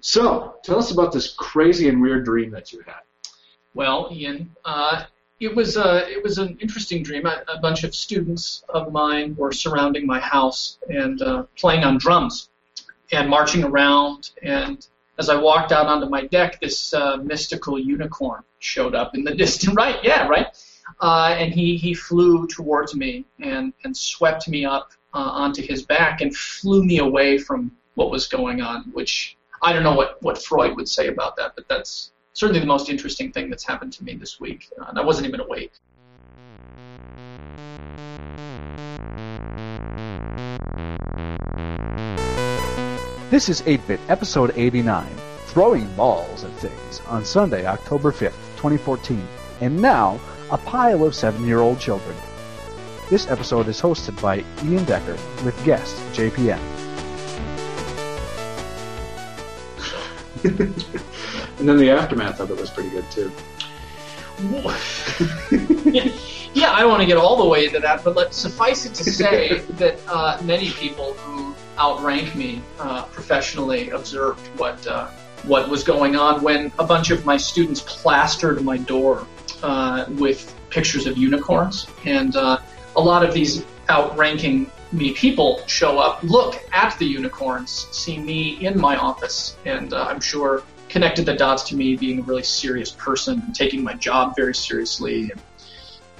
So, tell us about this crazy and weird dream that you had. Well, Ian, uh, it was a it was an interesting dream. A, a bunch of students of mine were surrounding my house and uh, playing on drums and marching around. And as I walked out onto my deck, this uh, mystical unicorn showed up in the distance. Right? Yeah, right. Uh, and he he flew towards me and and swept me up uh, onto his back and flew me away from what was going on, which I don't know what, what Freud would say about that, but that's certainly the most interesting thing that's happened to me this week. Uh, and I wasn't even awake. This is 8 Bit, episode 89 Throwing Balls at Things on Sunday, October 5th, 2014. And now, a pile of seven year old children. This episode is hosted by Ian Decker with guest JPM. and then the aftermath of it was pretty good too. yeah, I don't want to get all the way into that, but let suffice it to say that uh, many people who outrank me uh, professionally observed what uh, what was going on when a bunch of my students plastered my door uh, with pictures of unicorns, and uh, a lot of these outranking me people show up, look at the unicorns, see me in my office, and uh, I'm sure connected the dots to me being a really serious person, and taking my job very seriously, and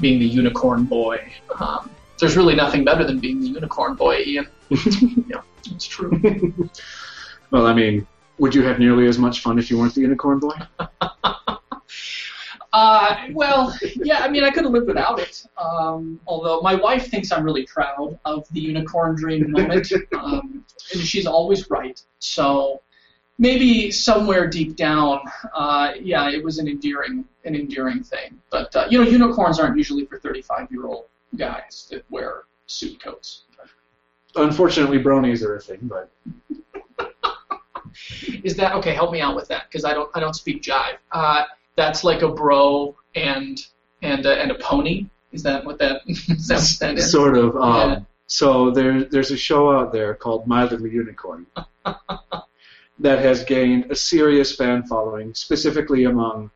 being the unicorn boy. Um, there's really nothing better than being the unicorn boy, Ian. yeah, it's true. well, I mean, would you have nearly as much fun if you weren't the unicorn boy? Uh, well, yeah, I mean, I could have lived without it. Um, although my wife thinks I'm really proud of the unicorn dream moment, um, and she's always right. So maybe somewhere deep down, uh, yeah, it was an endearing, an endearing thing. But uh, you know, unicorns aren't usually for 35-year-old guys that wear suit coats. Unfortunately, bronies are a thing, but. Is that okay? Help me out with that because I don't, I don't speak jive. That's like a bro and and a, and a pony. Is that what that is? That what that is? Sort of. Um, yeah. So there, there's a show out there called My Little Unicorn that has gained a serious fan following, specifically among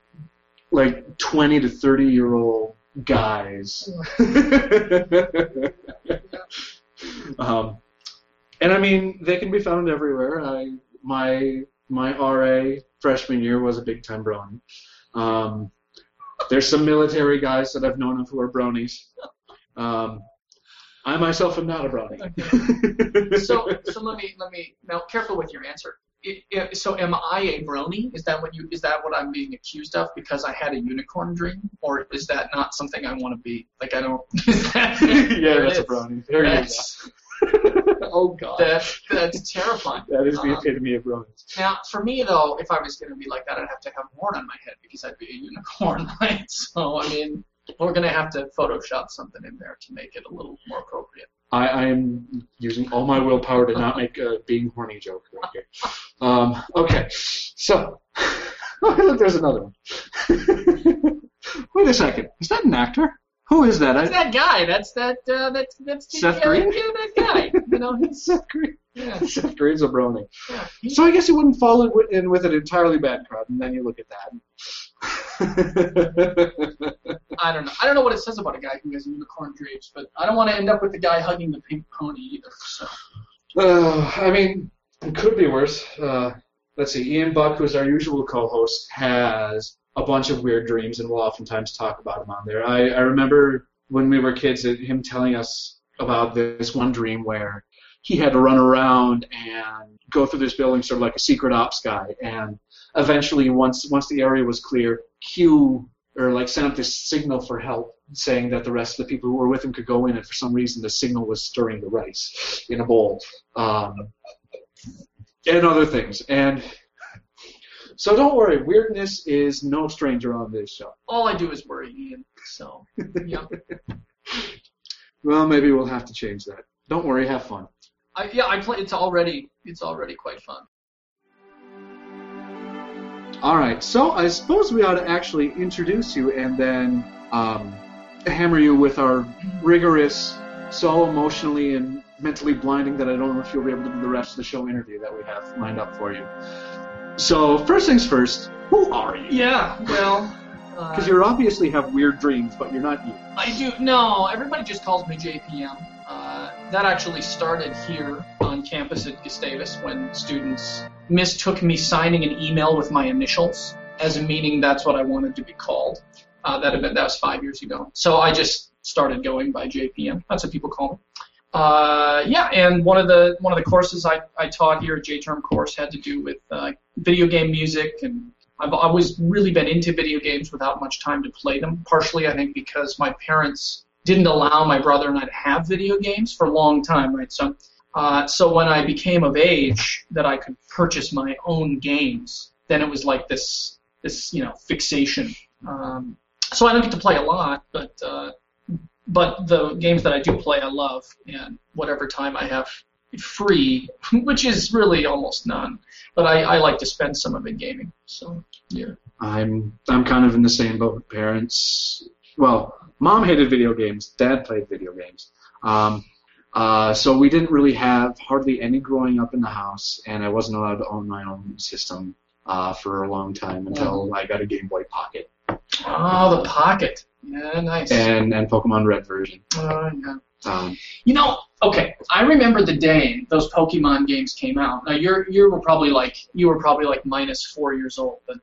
like 20 to 30 year old guys. um, and I mean, they can be found everywhere. I my my RA freshman year was a big time brony. Um, there's some military guys that I've known of who are bronies. Um, I myself am not a brony. So, so let me let me now careful with your answer. It, it, so, am I a brony? Is that what you is that what I'm being accused of because I had a unicorn dream, or is that not something I want to be? Like I don't. yeah, that's a brony. There that's, oh god. That that's terrifying. that is the um, epitome of romance. Now, for me though, if I was going to be like that, I'd have to have horn on my head because I'd be a unicorn, right? So I mean, we're going to have to Photoshop something in there to make it a little more appropriate. I, I am using all my willpower to not make a being horny joke right here. Um, okay, so look, there's another one. Wait a second, is that an actor? Who is that? It's that guy. That's that. Uh, that's that's Seth Green. Yeah, that guy. You know, he's Seth Green. Yeah. Seth Green's a brony. Yeah, so I guess he wouldn't fall in with an entirely bad crowd, and then you look at that. I don't know. I don't know what it says about a guy who has unicorn dreams, but I don't want to end up with the guy hugging the pink pony either. So. Uh, I mean, it could be worse. Uh, let's see. Ian Buck, who's our usual co-host, has a bunch of weird dreams, and we'll oftentimes talk about them on there. I, I remember when we were kids, him telling us about this one dream where he had to run around and go through this building, sort of like a secret ops guy, and eventually, once once the area was clear, cue or like send up this signal for help, saying that the rest of the people who were with him could go in, and for some reason, the signal was stirring the rice in a bowl, um, and other things, and so don't worry, weirdness is no stranger on this show. All I do is worry, Ian. So, yeah. well, maybe we'll have to change that. Don't worry, have fun. I, yeah, I play. It's already it's already quite fun. All right, so I suppose we ought to actually introduce you and then um, hammer you with our rigorous, so emotionally and mentally blinding that I don't know if you'll be able to do the rest of the show interview that we have lined up for you. So first things first, who are you? Yeah, well. uh, Because you obviously have weird dreams, but you're not you. I do. No, everybody just calls me JPM. Uh, that actually started here on campus at Gustavus when students mistook me signing an email with my initials as meaning that's what I wanted to be called. Uh, that had been, that was five years ago. So I just started going by JPM. That's what people call me. Uh, yeah, and one of the one of the courses I, I taught here, a J-term course, had to do with uh, video game music, and I've always really been into video games without much time to play them. Partially, I think, because my parents didn't allow my brother and I to have video games for a long time, right? So, uh, so when I became of age that I could purchase my own games, then it was like this this you know fixation. Um, so I don't get to play a lot, but uh, but the games that I do play, I love, and whatever time I have free, which is really almost none, but I, I like to spend some of it gaming. So yeah. I'm I'm kind of in the same boat with parents. Well, mom hated video games. Dad played video games. Um, uh, so we didn't really have hardly any growing up in the house, and I wasn't allowed to own my own system uh, for a long time until I got a Game Boy Pocket Oh, the pocket. Yeah, nice. and and Pokemon Red version. Oh, yeah. Um, You know, okay, I remember the day those Pokemon games came out. Now you're you were probably like you were probably like minus four years old, but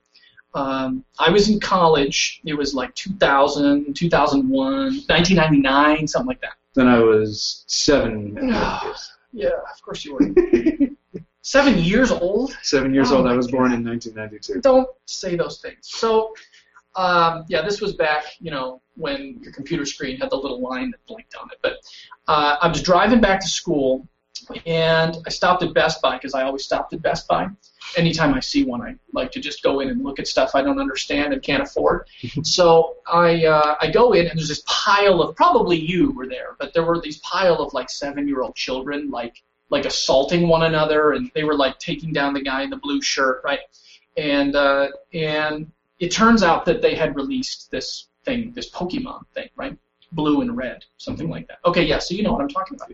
um, I was in college. It was like 2000, 2001, 1999, something like that. then I was seven. and a half years- Yeah, of course you were. Seven years old? seven years Oh old. I my was born God. in 1992. Don't say those things. So, um, yeah, this was back, you know, when your computer screen had the little line that blinked on it. But uh, I was driving back to school, and I stopped at Best Buy because I always stopped at Best Buy. Anytime I see one, I like to just go in and look at stuff I don't understand and can't afford. so I uh, I go in, and there's this pile of probably you were there, but there were these pile of like seven-year-old children, like like assaulting one another, and they were like taking down the guy in the blue shirt, right? And uh, and it turns out that they had released this thing, this Pokemon thing, right? Blue and red, something like that. Okay, yeah, so you know what I'm talking about.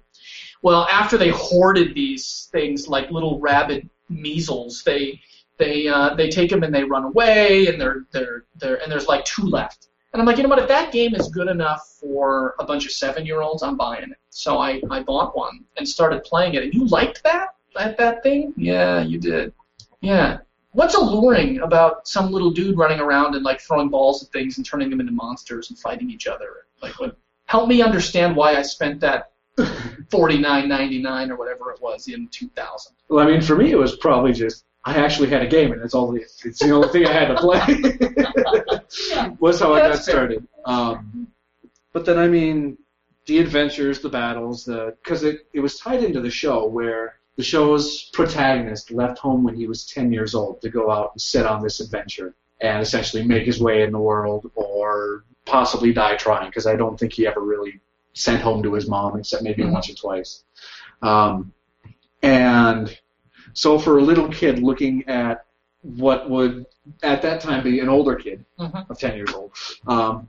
Well, after they hoarded these things like little rabid measles, they they uh, they take them and they run away, and they're they're they're and there's like two left. And I'm like, you know what? If that game is good enough for a bunch of seven-year-olds, I'm buying it. So I I bought one and started playing it. And you liked that that that thing? Yeah, you did. Yeah. What's alluring about some little dude running around and like throwing balls at things and turning them into monsters and fighting each other? Like, what? Help me understand why I spent that forty nine ninety nine or whatever it was in two thousand. Well, I mean, for me, it was probably just I actually had a game, and it's all the it's the only thing I had to play. was how I got started. Um, but then, I mean, the adventures, the battles, the because it it was tied into the show where the show's protagonist left home when he was 10 years old to go out and set on this adventure and essentially make his way in the world or possibly die trying because I don't think he ever really sent home to his mom except maybe Mhm. once or twice. Um, and so for a little kid looking at what would at that time be an older kid Mhm. of 10 years old, um,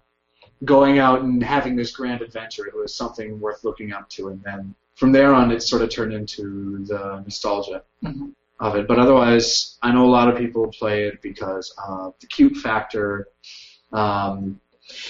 going out and having this grand adventure, it was something worth looking up to. And then from there on, it sort of turned into the nostalgia Mhm. of it. But otherwise, I know a lot of people play it because of the cute factor. Um,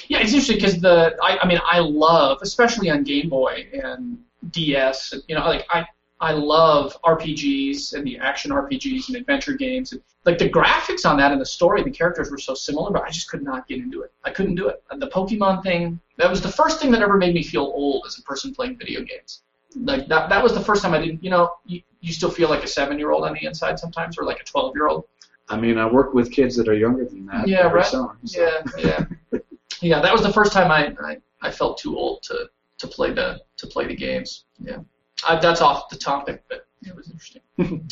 Yeah, it's interesting because the I, I mean I love especially on Game Boy and DS you know like I I love RPGs and the action RPGs and adventure games and like the graphics on that and the story the characters were so similar but I just could not get into it I couldn't do it and the Pokemon thing that was the first thing that ever made me feel old as a person playing video games like that that was the first time I didn't you know you, you still feel like a seven year old on the inside sometimes or like a twelve year old I mean, I work with kids that are younger than that. Yeah, right. summer, so- Yeah, yeah, yeah. That was the first time I, I, I felt too old to, to play the to play the games. Yeah, I, that's off the topic, but it was interesting.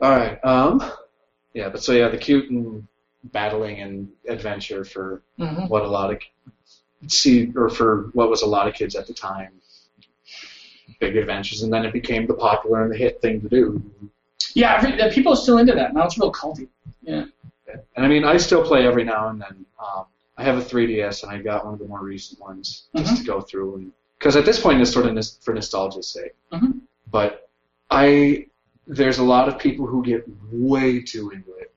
All right. Um, yeah, but so yeah, the cute and battling and adventure for hmm what a lot of see or for what was a lot of kids at the time. Big adventures, and then it became the popular and the hit thing to do. Yeah, every, people are still into that now. It's real culty. Yeah. And I mean, I still play every now and then. Um, I have a 3DS, and I got one of the more recent ones just to go through, and because at this point it's sort of for nostalgia's sake. Mhm. But I there's a lot of people who get way too into it,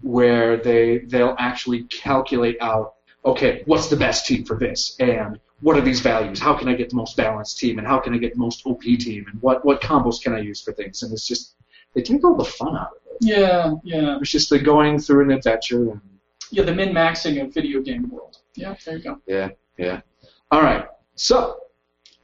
where they they'll actually calculate out, okay, what's the best team for this, and what are these values? How can I get the most balanced team, and how can I get the most OP team, and what what combos can I use for things? And it's just they take all the fun out of it. Yeah, yeah, It's just the going through an adventure. And, yeah. The min maxing of video game world. Yeah, there you go. yeah, yeah. All right. So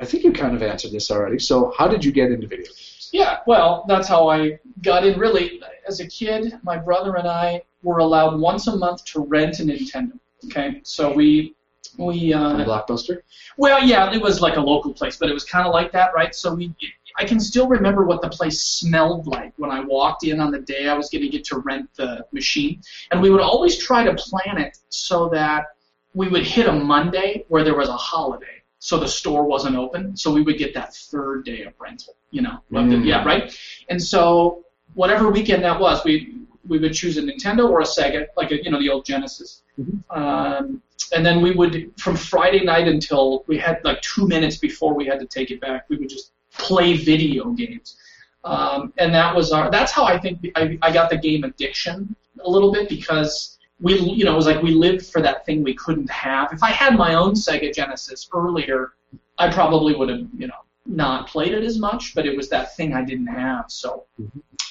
I think you kind of answered this already. So how did you get into video games? Yeah, well, that's how I got in. Really, as a kid, my brother and I were allowed once a month to rent a Nintendo. Okay, so we we uh, Blockbuster. well, yeah, it was like a local place, but it was kind of like that, right? So we, I can still remember what the place smelled like when I walked in on the day I was going to get to rent the machine, and we would always try to plan it so that we would hit a Monday where there was a holiday, so the store wasn't open, so we would get that third day of rental, you know? Mm. Yeah, right. And so whatever weekend that was, we we would choose a Nintendo or a Sega, like a, you know the old Genesis. Um, and then we would from Friday night until we had like two minutes before we had to take it back, we would just play video games. Um, and that was our. That's how I think I, I got the game addiction a little bit because we, you know, it was like we lived for that thing we couldn't have. If I had my own Sega Genesis earlier, I probably would have, you know, not played it as much. But it was that thing I didn't have. So,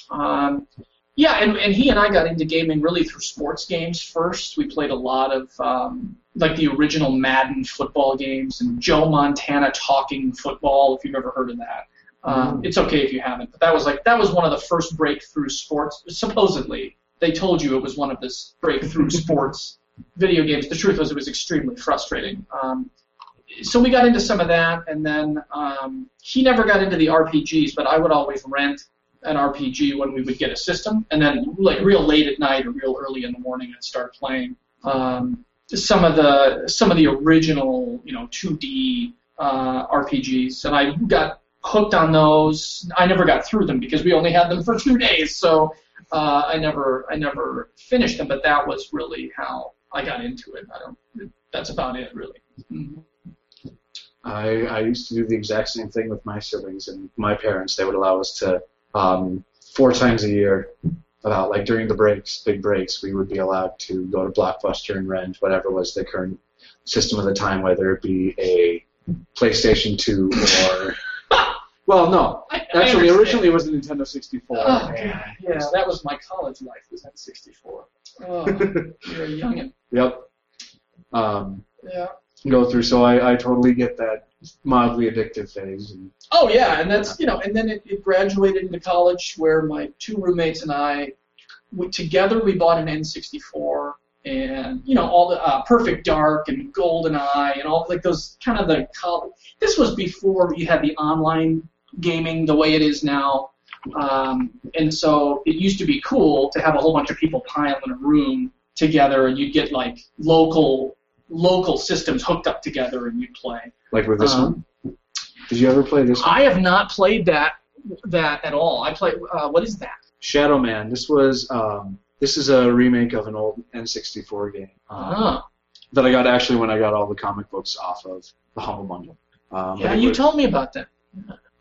um, yeah, and, and he and I got into gaming really through sports games first. We played a lot of um, like the original Madden football games and Joe Montana talking football. If you've ever heard of that, um, it's okay if you haven't. But that was like that was one of the first breakthrough sports. Supposedly, they told you it was one of this breakthrough sports video games. The truth was, it was extremely frustrating. Um, so we got into some of that, and then um, he never got into the RPGs, but I would always rent an RPG when we would get a system, and then like real late at night or real early in the morning, I'd start playing um, some of the some of the original you know 2D uh, RPGs, and I got hooked on those. I never got through them because we only had them for two days, so uh, I never I never finished them. But that was really how I got into it. I don't. That's about it, really. Mhm. I, I used to do the exact same thing with my siblings and my parents. They would allow us to um, four times a year, about like during the breaks, big breaks, we would be allowed to go to Blockbuster and rent whatever was the current system of the time, whether it be a PlayStation 2 or well, no, I, I actually understand. originally it was a Nintendo 64. Oh, God. and- Yeah, that was my college life. Was at 64. Oh, you're a youngin. Yep. Um, Yeah. go through, so I, I totally get that mildly addictive phase. And, Oh yeah, and that's you know, and then it, it graduated into college where my two roommates and I, we, together we bought an N64 and you know all the uh, Perfect Dark and Golden Eye and all like those kind of the college. This was before you had the online gaming the way it is now, um, and so it used to be cool to have a whole bunch of people pile in a room together and you'd get like local local systems hooked up together and you'd play. like with this Um, one. Did you ever play this one? I have not played that that at all. I play. Uh, what is that? Shadow Man. This was um, this is a remake of an old N64 game um, Huh. that I got actually when I got all the comic books off of the Humble Bundle. Um, Yeah, you was- told me about that.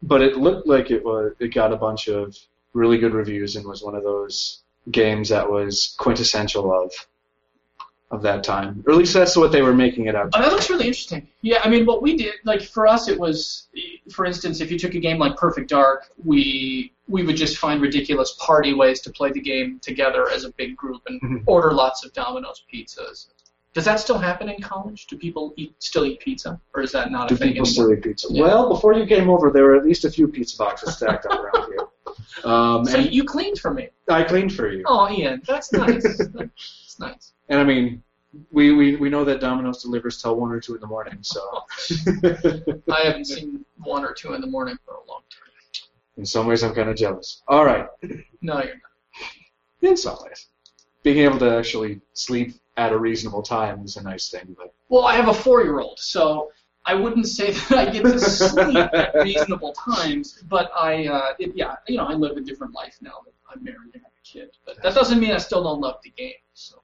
but it looked like it was it got a bunch of really good reviews and was one of those games that was quintessential of of that time. Or at least that's what they were making it out. Oh, that looks really interesting. Yeah, I mean, what we did, like for us, it was, for instance, if you took a game like Perfect Dark, we we would just find ridiculous party ways to play the game together as a big group and Mhm. order lots of Domino's pizzas. Does that still happen in college? Do people eat still eat pizza, or is that not Do a thing Do people anymore? still eat pizza? Yeah. Well, before you came over, there were at least a few pizza boxes stacked up around here. Um, So and you cleaned for me. I cleaned for you. Oh, Ian, that's nice. that's nice. And I mean, we, we, we know that Domino's delivers till one or two in the morning, so I haven't seen one or two in the morning for a long time. in some ways I'm kind of jealous. All right, No, you're not. in some ways, being able to actually sleep at a reasonable time is a nice thing, but Well, I have a four-year-old, so I wouldn't say that I get to sleep at reasonable times, but I, uh, it, yeah, you know, I live a different life now that I'm married and have a kid. But that doesn't mean I still don't love the game. So.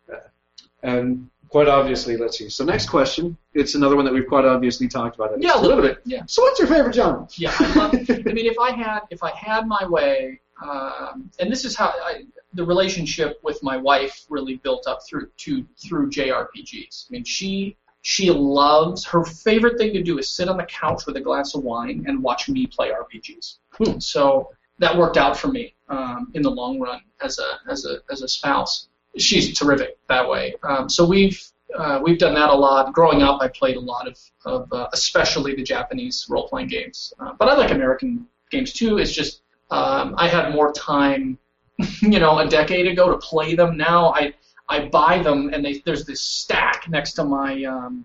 and quite obviously, let's see. So next question, it's another one that we've quite obviously talked about. Yeah, a little bit. Yeah. So what's your favorite genre? Yeah, I love. I mean, if I had if I had my way, um, and this is how I, the relationship with my wife really built up through to through JRPGs. I mean, she she loves her favorite thing to do is sit on the couch with a glass of wine and watch me play RPGs. Hmm. So that worked out for me um, in the long run as a as a as a spouse. She's terrific that way. Um, so we've uh, we've done that a lot. Growing up, I played a lot of, of uh, especially the Japanese role playing games, uh, but I like American games too. It's just um, I had more time, you know, a decade ago to play them. Now I I buy them and they, there's this stack next to my um,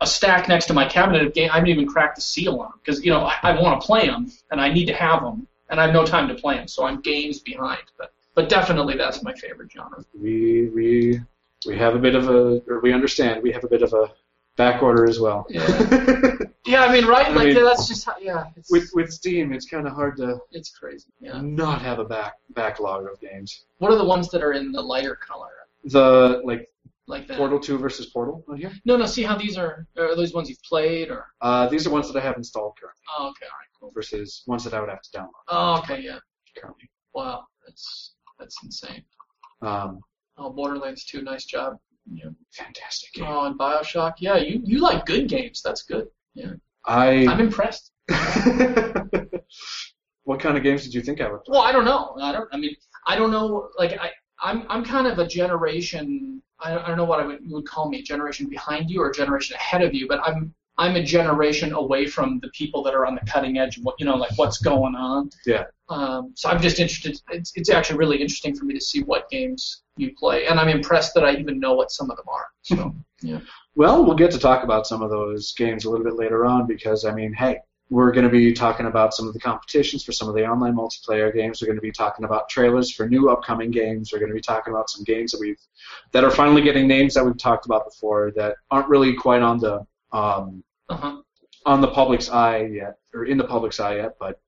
a stack next to my cabinet of games. I haven't even cracked the seal on them because you know I, I want to play them and I need to have them and I have no time to play them, so I'm games behind. But but definitely that's my favorite genre. We we we have a bit of a, or we understand we have a bit of a back order as well. Yeah. Yeah, I mean, right? I Like mean, that's just how, yeah. It's, with with Steam, it's kind of hard to it's crazy. Yeah. not have a back backlog of games. What are the ones that are in the lighter color? The like Like that? Portal 2 versus Portal on here. No, no. See how these are? Are those ones you've played or? Uh, these are ones that I have installed currently Oh, okay, all right, cool. versus ones that I would have to download Oh, okay, yeah. currently. Wow, that's that's insane. Um, Oh, Borderlands 2, nice job. Yeah. fantastic game. Oh, and Bioshock. Yeah, you you like good games. That's good. Yeah. I. I'm impressed. what kind of games did you think I would play? Well, I don't know. I don't. I mean, I don't know. Like I, I'm I'm kind of a generation. I, I don't know what I would you would call me, generation behind you or generation ahead of you. But I'm I'm a generation away from the people that are on the cutting edge of what you know, like what's going on. Yeah. Um, so I'm just interested. It's it's actually really interesting for me to see what games you play, and I'm impressed that I even know what some of them are. So Well, we'll get to talk about some of those games a little bit later on because, I mean, hey, we're going to be talking about some of the competitions for some of the online multiplayer games. We're going to be talking about trailers for new upcoming games. We're going to be talking about some games that we've that are finally getting names that we've talked about before that aren't really quite on the um, uh-huh. on the public's eye yet, or in the public's eye yet, but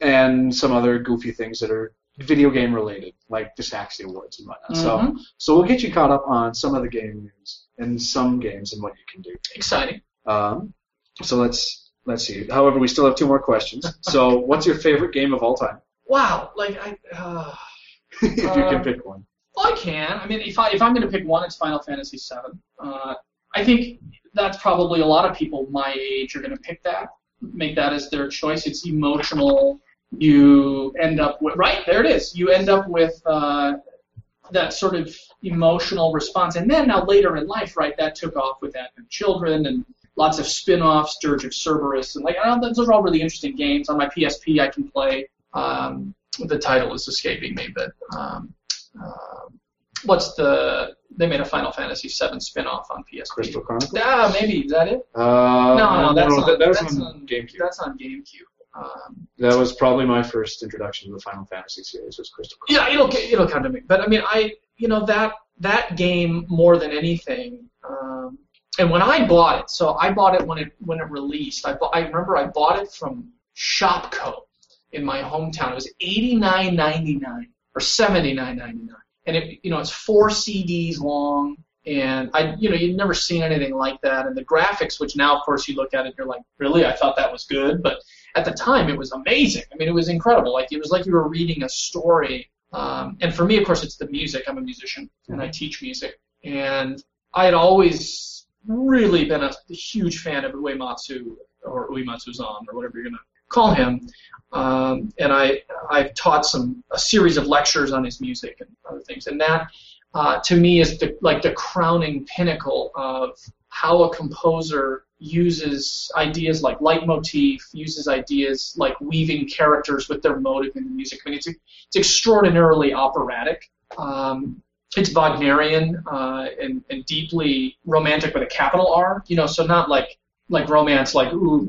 and some other goofy things that are video game related, like the Saxxy Awards and whatnot. So, Mhm. so we'll get you caught up on some of the game news and some games and what you can do. exciting. Um, so let's let's see. However, we still have two more questions. So, what's your favorite game of all time? Wow, like I. Uh, if you can pick one. Well, I can. I mean, if I if I'm going to pick one, it's Final Fantasy VII. Uh, I think that's probably a lot of people my age are going to pick that, make that as their choice. It's emotional. You end up with right there. It is. You end up with uh, that sort of emotional response, and then now later in life, right? That took off with Advent Children and lots of spin-offs, Dirge of Cerberus, and like I don't, those are all really interesting games. On my PSP, I can play. Um, the title is escaping me, but um, um, what's the? They made a Final Fantasy VII spin-off on PSP. Crystal Chronicles. Ah, maybe is that it? Uh, No, no, that's that, on- that was that's on, on- GameCube. That's on GameCube. Um, That was probably my first introduction to the Final Fantasy series. Was Crystal Chronicles. yeah, it'll it'll come to me. But I mean, I you know that that game more than anything. Um, and when I bought it, so I bought it when it when it released. I bought, I remember I bought it from Shopko in my hometown. It was eighty nine ninety nine or seventy nine ninety nine, and it you know it's four CDs long. And I, you know, you'd never seen anything like that. And the graphics, which now, of course, you look at it, you're like, really? I thought that was good. But at the time, it was amazing. I mean, it was incredible. Like it was like you were reading a story. Um, and for me, of course, it's the music. I'm a musician and I teach music. And I had always really been a huge fan of Uematsu or Uematsu-zan or whatever you're gonna call him. Um, and I I've taught some a series of lectures on his music and other things. And that uh, to me is the like the crowning pinnacle of how a composer uses ideas like leitmotif, uses ideas like weaving characters with their motive in the music. I mean, it's it's extraordinarily operatic. Um, it's Wagnerian uh, and, and deeply romantic with a capital R. You know, so not like like romance, like ooh,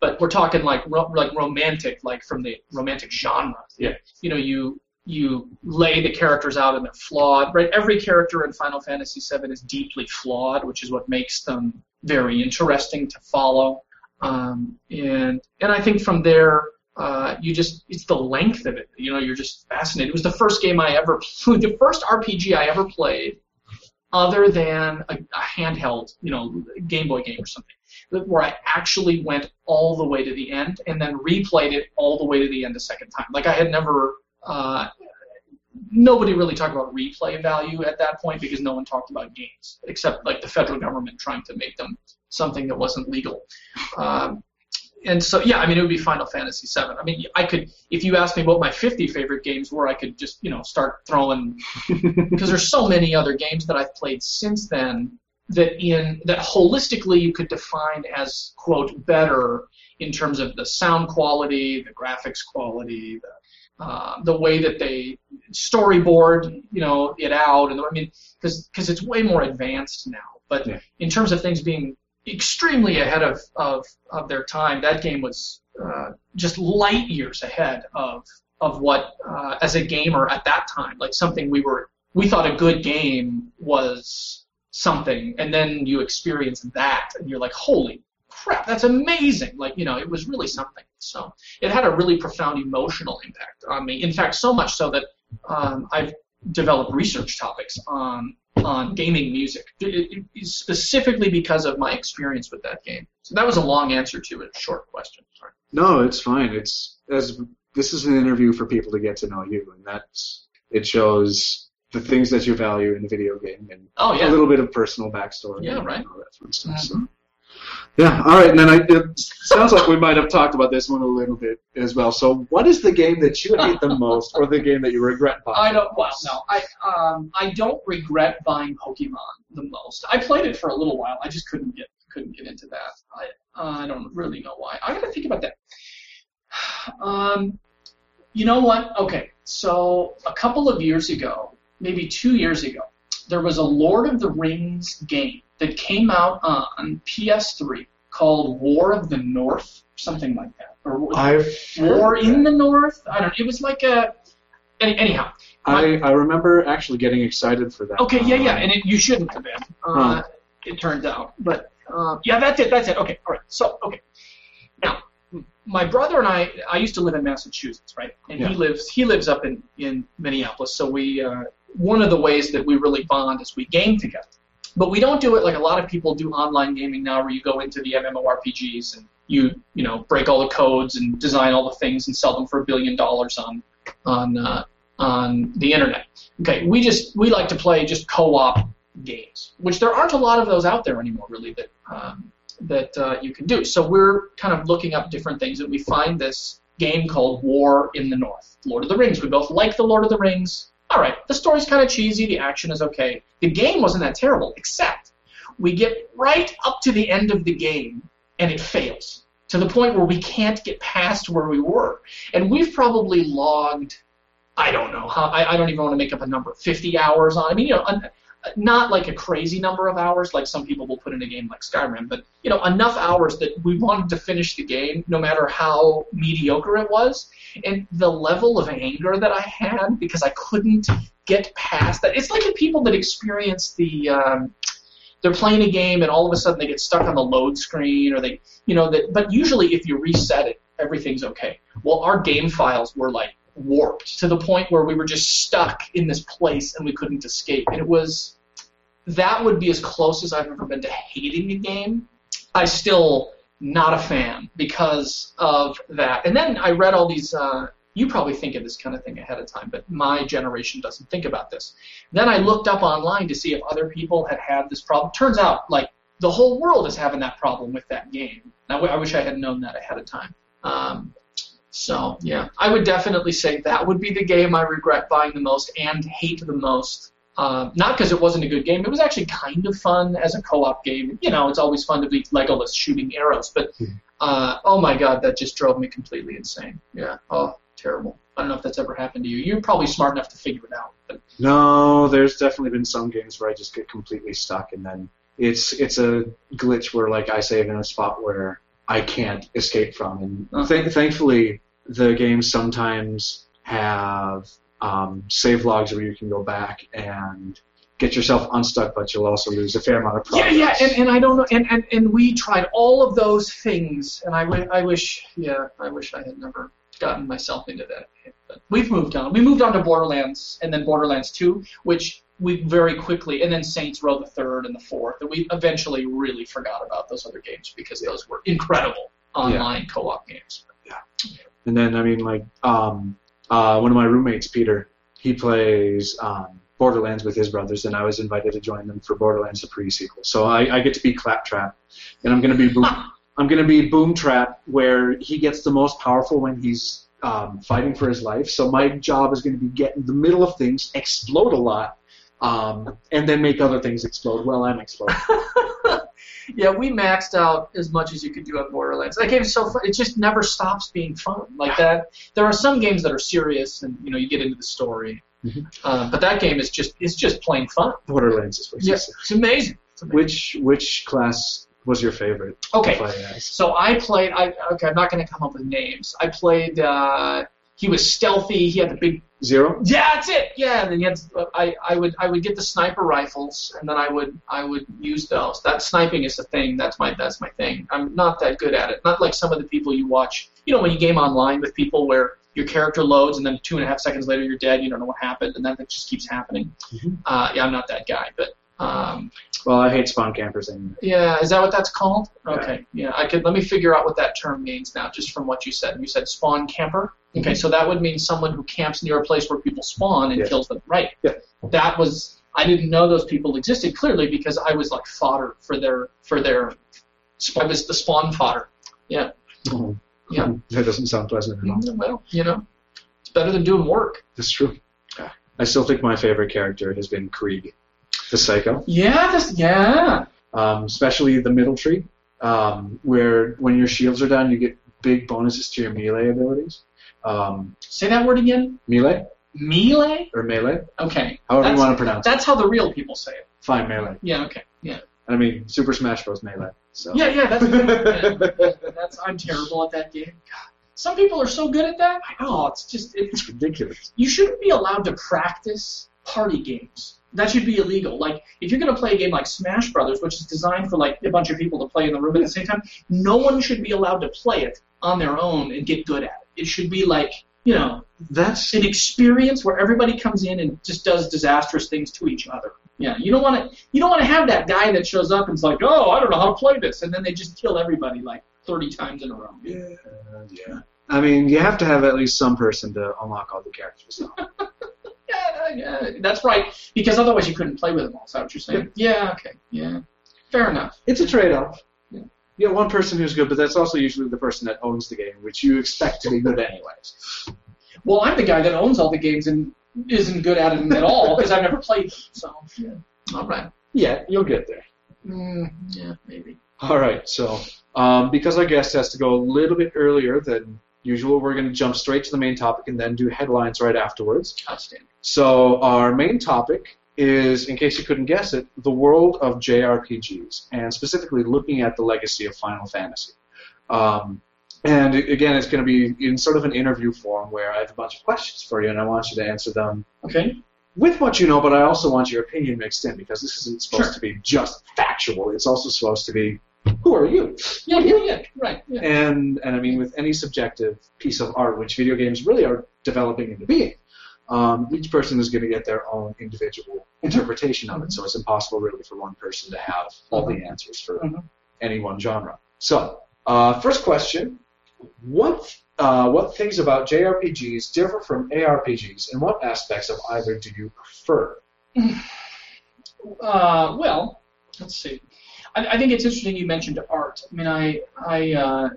but we're talking like ro- like romantic, like from the romantic genre. Yeah. You know, you you lay the characters out and they're flawed. Right. Every character in Final Fantasy VII is deeply flawed, which is what makes them very interesting to follow. Um, and and I think from there, uh, you just it's the length of it. You know, you're just fascinated. It was the first game I ever, the first RPG I ever played, other than a, a handheld, you know, Game Boy game or something, where I actually went all the way to the end and then replayed it all the way to the end a second time. Like I had never uh, nobody really talked about replay value at that point because no one talked about games except like the federal government trying to make them something that wasn't legal. Um, and so yeah, I mean it would be Final Fantasy VII. I mean I could if you asked me what my 50 favorite games were, I could just you know start throwing because there's so many other games that I've played since then that in that holistically you could define as quote better in terms of the sound quality, the graphics quality, the uh, the way that they storyboard you know it out, and I mean because because it's way more advanced now. But Yeah. in terms of things being extremely ahead of of, of their time, that game was uh, just light years ahead of of what uh, as a gamer at that time, like something we were we thought a good game was something, and then you experience that, and you're like, holy crap, that's amazing! Like you know, it was really something. So it had a really profound emotional impact on me. In fact, so much so that um, I've developed research topics on on gaming music, it- it- specifically because of my experience with that game. So that was a long answer to a short question. Sorry. No, it's fine. It's as this is an interview for people to get to know you, and that's it shows the things that you value in a video game and Oh yeah. a little bit of personal backstory. Yeah, and right. all that fun stuff. So. Mm-hmm. Yeah, all right, and then I, it sounds like we might have talked about this one a little bit as well. So, what is the game that you hate the most, or the game that you regret buying? I don't. Well, no, I um, I don't regret buying Pokemon the most. I played it for a little while. I just couldn't get couldn't get into that. I I don't really know why. I gotta think about that. Um, you know what? Okay, so a couple of years ago, maybe two years ago, there was a Lord of the Rings game that came out on PS3 called War of the North, something like that, or I've War in the North. I don't. It was like a. Any, anyhow, I, I remember actually getting excited for that. Okay, yeah, yeah, and it, you shouldn't have been. Uh, Huh. It turned out, but uh, yeah, that's it. That's it. Okay, all right. So, okay, now my brother and I, I used to live in Massachusetts, right? And Yeah. he lives he lives up in in Minneapolis. So we uh, one of the ways that we really bond is we game together. But we don't do it like a lot of people do online gaming now, where you go into the MMORPGs and you you know break all the codes and design all the things and sell them for a billion dollars on on uh, on the internet. Okay, we just we like to play just co-op games, which there aren't a lot of those out there anymore, really that um, that uh, you can do. So we're kind of looking up different things, and we find this game called War in the North, Lord of the Rings. We both like the Lord of the Rings. All right, the story's kind of cheesy, the action is okay. The game wasn't that terrible, except we get right up to the end of the game, and it fails to the point where we can't get past where we were, and we've probably logged. I don't know, I, I don't even want to make up a number. 50 hours on. I mean, you know, not like a crazy number of hours like some people will put in a game like Skyrim, but you know, enough hours that we wanted to finish the game no matter how mediocre it was. And the level of anger that I had because I couldn't get past that. It's like the people that experience the. Um, they're playing a game and all of a sudden they get stuck on the load screen or they, you know, that. But usually if you reset it, everything's okay. Well, our game files were like warped to the point where we were just stuck in this place and we couldn't escape. And it was that would be as close as I've ever been to hating a game. I still not a fan because of that. And then I read all these. Uh, you probably think of this kind of thing ahead of time, but my generation doesn't think about this. Then I looked up online to see if other people had had this problem. Turns out, like the whole world is having that problem with that game. I, w- I wish I had known that ahead of time. Um, so yeah, I would definitely say that would be the game I regret buying the most and hate the most. Uh, not because it wasn't a good game. It was actually kind of fun as a co-op game. You know, it's always fun to be Legolas shooting arrows, but uh, oh my god, that just drove me completely insane. Yeah. Oh, terrible. I don't know if that's ever happened to you. You're probably smart enough to figure it out. But No, there's definitely been some games where I just get completely stuck, and then it's it's a glitch where like I save in a spot where I can't escape from, and Uh-huh. th- thankfully the games sometimes have um, save logs where you can go back and get yourself unstuck, but you'll also lose a fair amount of yeah, progress. yeah, and, and I don't know, and, and, and we tried all of those things, and I, I wish, yeah, I wish I had never gotten myself into that. But we've moved on. We moved on to Borderlands, and then Borderlands 2, which we very quickly, and then Saints Row the third and the fourth, and we eventually really forgot about those other games because those were incredible online co-op games. Yeah. And then I mean like um, uh, one of my roommates, Peter, he plays um, Borderlands with his brothers, and I was invited to join them for Borderlands the pre-sequel. So I, I get to be Claptrap, and I'm gonna be Boom, I'm gonna be Boom Trap, where he gets the most powerful when he's um, fighting for his life. So my job is going to be get in the middle of things, explode a lot, um, and then make other things explode while I'm exploding. yeah, we maxed out as much as you could do on Borderlands. That game is so fun. It just never stops being fun. Like that. There are some games that are serious, and you know you get into the story. Mhm. Uh, but that game is just it's just plain fun. Borderlands is what said. it's amazing. It's amazing. Which which class was your favorite? Okay, I so I played. I okay, I'm not going to come up with names. I played. Uh, he was stealthy. He had the big Zero. Yeah, that's it. Yeah, and then you had, I, I would I would get the sniper rifles, and then I would I would use those. That sniping is the thing. That's my that's my thing. I'm not that good at it. Not like some of the people you watch. You know, when you game online with people where your character loads, and then two and a half seconds later you're dead. You don't know what happened, and then it just keeps happening. Mhm. Uh, yeah, I'm not that guy. But um, Well, I hate spawn campers anyway. yeah, is that what that's called? Yeah. Okay. Yeah, I could. Let me figure out what that term means now, just from what you said. You said spawn camper. Okay, Mhm. so that would mean someone who camps near a place where people spawn and Yeah. kills them. Right. Yeah. That was. I didn't know those people existed clearly because I was like fodder for their for their. I was the spawn fodder. Yeah. Yeah. That doesn't sound pleasant at all. Mm, Well, you know, it's better than doing work. That's true. I still think my favorite character has been Krieg, the Psycho. Yeah. This. Yeah. Um, especially the middle tree, um, where when your shields are down, you get big bonuses to your melee abilities. Um, Say that word again. melee Melee. or melee, Okay. however you want to pronounce it. That's how the real people say it. Fine, melee. Yeah. Okay. Yeah. I mean, Super Smash Bros. melee. So. Yeah, yeah, that's yeah, that's I'm terrible at that game. God. Some people are so good at that. Oh, it's just it's It's ridiculous. you shouldn't be allowed to practice party games. That should be illegal. Like if you're gonna play a game like Smash Brothers, which is designed for like a bunch of people to play in the room at the same time, no one should be allowed to play it on their own and get good at it. It should be like you know That's an experience where everybody comes in and just does disastrous things to each other. Yeah, you don't want to you don't want to have that guy that shows up and's like, oh, I don't know how to play this, and then they just kill everybody like 30 times in a row. yeah, yeah. I mean, you have to have at least some person to unlock all the characters. Yeah, yeah, that's right. Because otherwise you couldn't play with them all. Is that what you're saying? Yeah. Okay. Yeah. Fair enough. It's a trade-off. Yeah. You get one person who's good, but that's also usually the person that owns the game, which you expect to be good anyways. Well, I'm the guy that owns all the games and isn't good at them at all because I've never played them. So yeah. All right. Yeah, you'll get there. Mm, yeah, maybe. All right, so um, because our guest has to go a little bit earlier than usual, we're going to jump straight to the main topic and then do headlines right afterwards. Outstanding. So our main topic is, in case you couldn't guess it, the world of JRPGs, and specifically looking at the legacy of Final Fantasy. Um, and again, it's going to be in sort of an interview form where I have a bunch of questions for you, and I want you to answer them Okay. with what you know, but I also want your opinion mixed in because this isn't supposed Sure. to be just factual. It's also supposed to be, who are you? Yeah. Yeah. Yeah. Right. Yeah. And and I mean, with any subjective piece of art, which video games really are developing into being, um, each person is going to get their own individual interpretation of it. So it's impossible really for one person to have all the answers for Mhm. any one genre. So uh, first question: What uh, what things about JRPGs differ from ARPGs, and what aspects of either do you prefer? Uh, well, let's see. I, I think it's interesting you mentioned art. I mean, I, I, uh,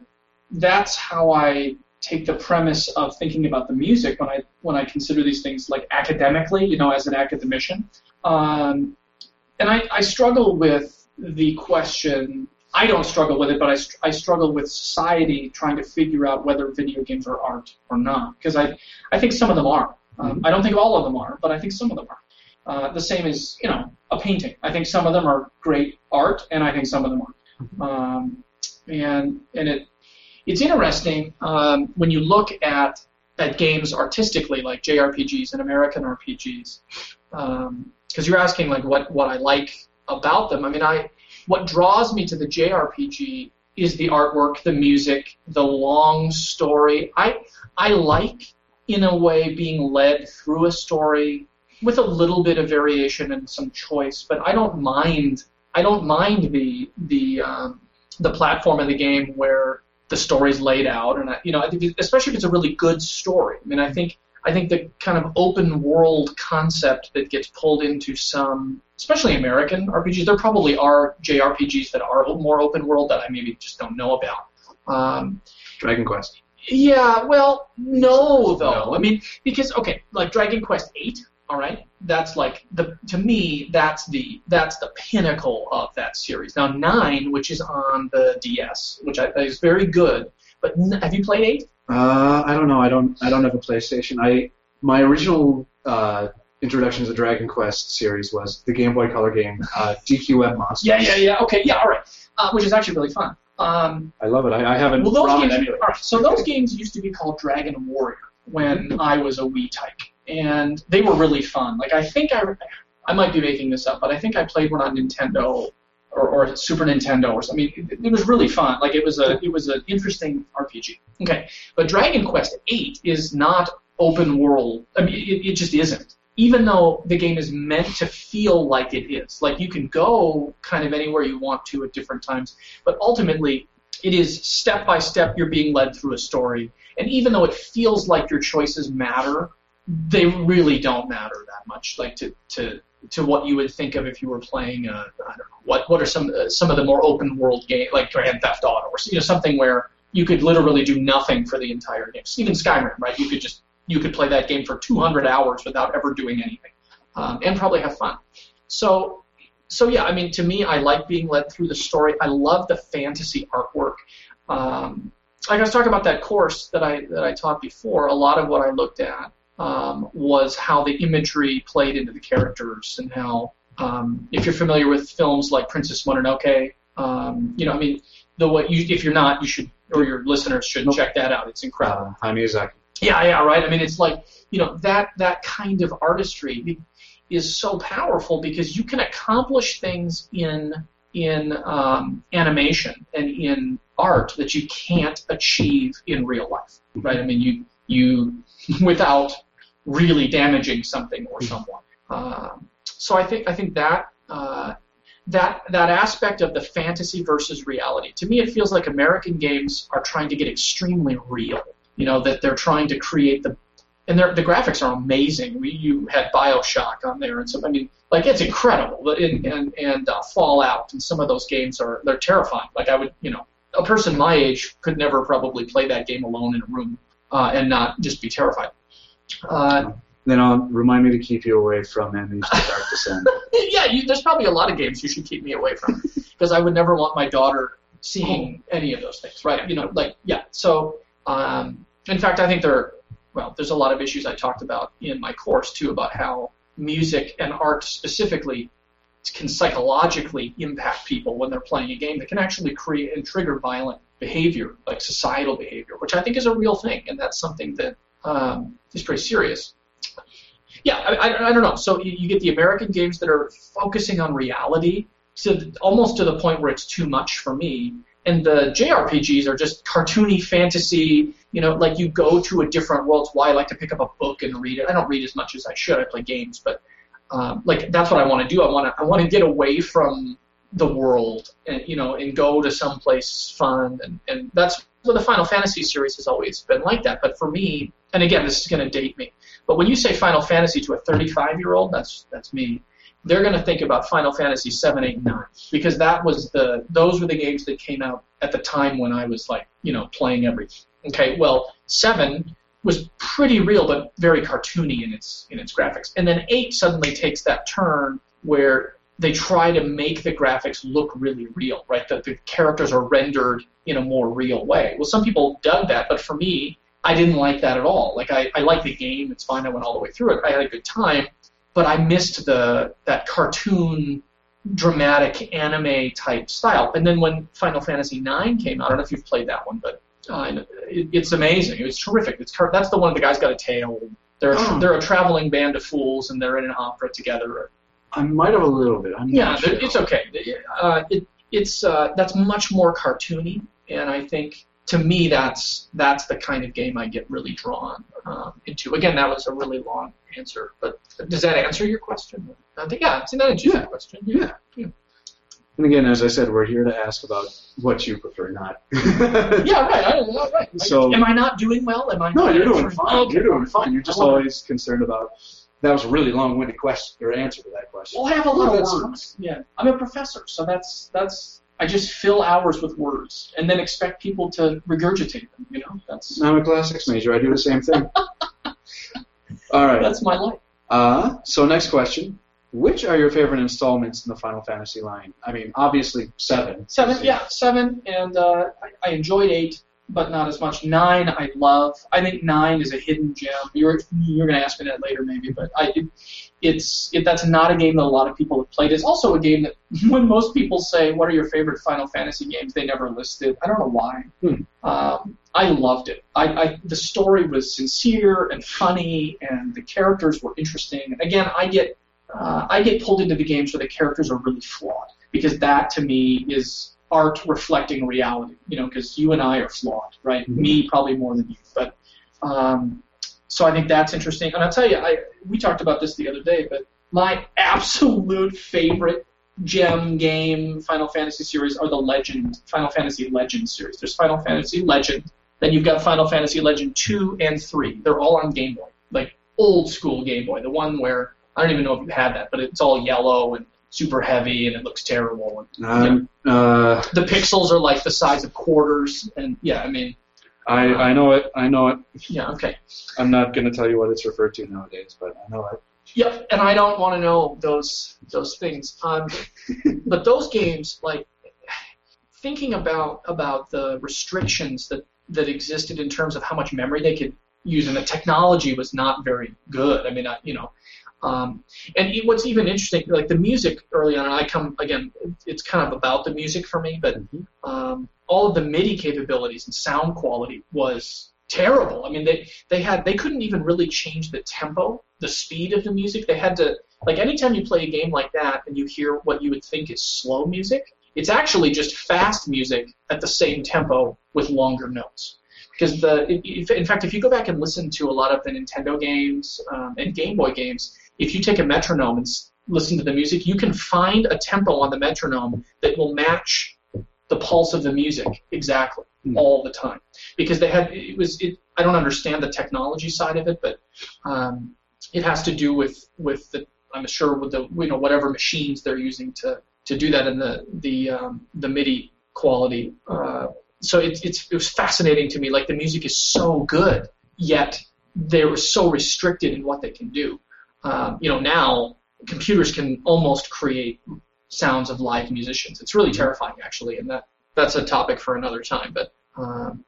that's how I take the premise of thinking about the music when I when I consider these things like academically, you know, as an academician. Um, and I, I struggle with the question. I don't struggle with it, but I, I struggle with society trying to figure out whether video games are art or not. Because I, I think some of them are. Um, I don't think all of them are, but I think some of them are. Uh, the same as you know a painting. I think some of them are great art, and I think some of them aren't. Um, and and it it's interesting um, when you look at at games artistically, like JRPGs and American RPGs, because you're asking like what what I like about them. I mean, I what draws me to the JRPG is the artwork, the music, the long story. I I like in a way being led through a story with a little bit of variation and some choice, but I don't mind. I don't mind the the um, the platform of the game where the story's laid out, and I, you know, I think especially if it's a really good story. I mean, I think I think the kind of open world concept that gets pulled into some, especially American RPGs, there probably are JRPGs that are more open world that I maybe just don't know about. Um, Dragon Quest. yeah, well, no, though. No? I mean, because okay, like Dragon Quest Eight, all right, that's like the to me that's the that's the pinnacle of that series. Now nine, which is on the DS, which I, is very good. But n- have you played eight? Uh, I don't know. I don't. I don't have a PlayStation. I my original uh, introduction to the Dragon Quest series was the Game Boy Color game uh, DQM Monsters. Yeah, yeah, yeah. Okay, yeah, all right. Uh, which is actually really fun. Um, I love it. I, I haven't well, those games. anyway. All right, so those games used to be called Dragon Warrior when I was a wee tyke, and they were really fun. Like I think I, I might be making this up, but I think I played one on Nintendo or, or Super Nintendo or something. I mean, it, it was really fun. Like it was a it was an interesting RPG. Okay, but Dragon Quest VIII is not open world. I mean, it, it just isn't. Even though the game is meant to feel like it is, like you can go kind of anywhere you want to at different times, but ultimately it is step by step you're being led through a story and even though it feels like your choices matter they really don't matter that much like to to to what you would think of if you were playing a, I don't know what what are some uh, some of the more open world game like Grand Theft Auto or you know something where you could literally do nothing for the entire game even Skyrim right you could just you could play that game for 200 hours without ever doing anything um, and probably have fun so so yeah, I mean, to me, I like being led through the story. I love the fantasy artwork. Um, like I was talking about that course that I that I taught before. A lot of what I looked at um, was how the imagery played into the characters and how, um, if you're familiar with films like Princess Mononoke, um, you know, I mean, the way you, if you're not, you should, or your listeners should Nope. check that out. It's incredible. Uh, Miyazaki. Yeah, yeah, right. I mean, it's like you know that that kind of artistry is so powerful because you can accomplish things in in um, animation and in art that you can't achieve in real life, right? I mean, you you without really damaging something or someone. Um, so I think I think that. Uh, that that aspect of the fantasy versus reality. To me, it feels like American games are trying to get extremely real. You know that they're trying to create the and the graphics are amazing. We, you had Bioshock on there, and so I mean, like it's incredible. But and and uh, Fallout and some of those games are they're terrifying. Like I would, you know, a person my age could never probably play that game alone in a room uh, and not just be terrified. Uh, Then I'll remind me to keep you away from Amnesia: The Dark Descent. yeah, you, there's probably a lot of games you should keep me away from because I would never want my daughter seeing any of those things, right? You know, like yeah. So, um, in fact, I think there, are, well, there's a lot of issues I talked about in my course too about how music and art specifically can psychologically impact people when they're playing a game that can actually create and trigger violent behavior, like societal behavior, which I think is a real thing, and that's something that um, is pretty serious. Yeah, I, I, I don't know. So you, you get the American games that are focusing on reality, to almost to the point where it's too much for me. And the JRPGs are just cartoony fantasy. You know, like you go to a different world. It's why I like to pick up a book and read it. I don't read as much as I should. I play games, but um, like that's what I want to do. I want to I want to get away from the world and you know and go to someplace fun and and that's well, the Final Fantasy series has always been like that. But for me, and again, this is going to date me. But when you say Final Fantasy to a 35 year old, that's that's me. They're going to think about Final Fantasy 7, 8, 9 because that was the those were the games that came out at the time when I was like you know playing everything. Okay, well seven was pretty real but very cartoony in its in its graphics, and then eight suddenly takes that turn where they try to make the graphics look really real, right? That the characters are rendered in a more real way. Well, some people dug that, but for me, I didn't like that at all. Like I, I like the game, it's fine. I went all the way through it. I had a good time, but I missed the that cartoon, dramatic anime type style. And then when Final Fantasy IX came out, I don't know if you've played that one, but uh, it, it's amazing. It was terrific. It's car- that's the one the guy's got a tail. They're a, Oh. they're a traveling band of fools, and they're in an opera together. I might have a little bit. I'm Yeah, sure. it's okay. Uh, it, it's uh, that's much more cartoony, and I think to me that's that's the kind of game I get really drawn um, into. Again, that was a really long answer, but does that answer your question? I think yeah, I think that answers Yeah. your question. Yeah. And again, as I said, we're here to ask about what you prefer, not. Yeah, right. I don't. Right. So- am I not doing well? Am I? No, you're doing fine. Okay. You're doing fine. You're just I wanna- always concerned about. That was a really long-winded question. Your answer to that question. Well, I have a lot of words. Yeah, I'm a professor, so that's that's. I just fill hours with words and then expect people to regurgitate them. You know, that's I'm a classics major. I do the same thing. All right. that's my life. Uh, so next question. Which are your favorite installments in the Final Fantasy line? I mean, obviously seven. Seven, yeah, seven, and uh, I, I enjoyed eight, but not as much. Nine, I love. I think nine is a hidden gem. You're you're gonna ask me that later, maybe, but I it, it's it, that's not a game that a lot of people have played. It's also a game that when most people say, "What are your favorite Final Fantasy games?" they never listed. I don't know why. Hmm. Um, I loved it. I, I the story was sincere and funny, and the characters were interesting. And again, I get uh, I get pulled into the games where the characters are really flawed because that to me is art reflecting reality. You know, because you and I are flawed, right? Mhm. Me probably more than you, but um, so I think that's interesting. And I'll tell you, I we talked about this the other day, but my absolute favorite gem game Final Fantasy series are the Legend Final Fantasy Legend series. There's Final Fantasy Legend, then you've got Final Fantasy Legend two and three. They're all on Game Boy, like old school Game Boy, the one where I don't even know if you had that, but it's all yellow and super heavy and it looks terrible. And Um, uh, the pixels are like the size of quarters, and yeah, I mean, I I know it. I know it. yeah, okay. I'm not going to tell you what it's referred to nowadays, but I know it. Yep, and I don't want to know those those things. Um, but those games, like thinking about about the restrictions that that existed in terms of how much memory they could use, and the technology was not very good. I mean, I, you know, um, and what's even interesting, like the music early on, I come again, it's kind of about the music for me, but um, all of the MIDI capabilities and sound quality was terrible. I mean, they they had they couldn't even really change the tempo, the speed of the music. They had to like anytime you play a game like that and you hear what you would think is slow music, it's actually just fast music at the same tempo with longer notes. Because the if, in fact, if you go back and listen to a lot of the Nintendo games um, and Game Boy games, if you take a metronome and listen to the music, you can find a tempo on the metronome that will match the pulse of the music exactly Hmm. all the time. Because they had it was it I don't understand the technology side of it but um, it has to do with with the I'm sure with the you know whatever machines they're using to to do that and the the um, the MIDI quality uh, so it, it's it was fascinating to me. Like the music is so good yet they were so restricted in what they can do um, you know now computers can almost create sounds of live musicians it's really terrifying actually and that that's a topic for another time but um,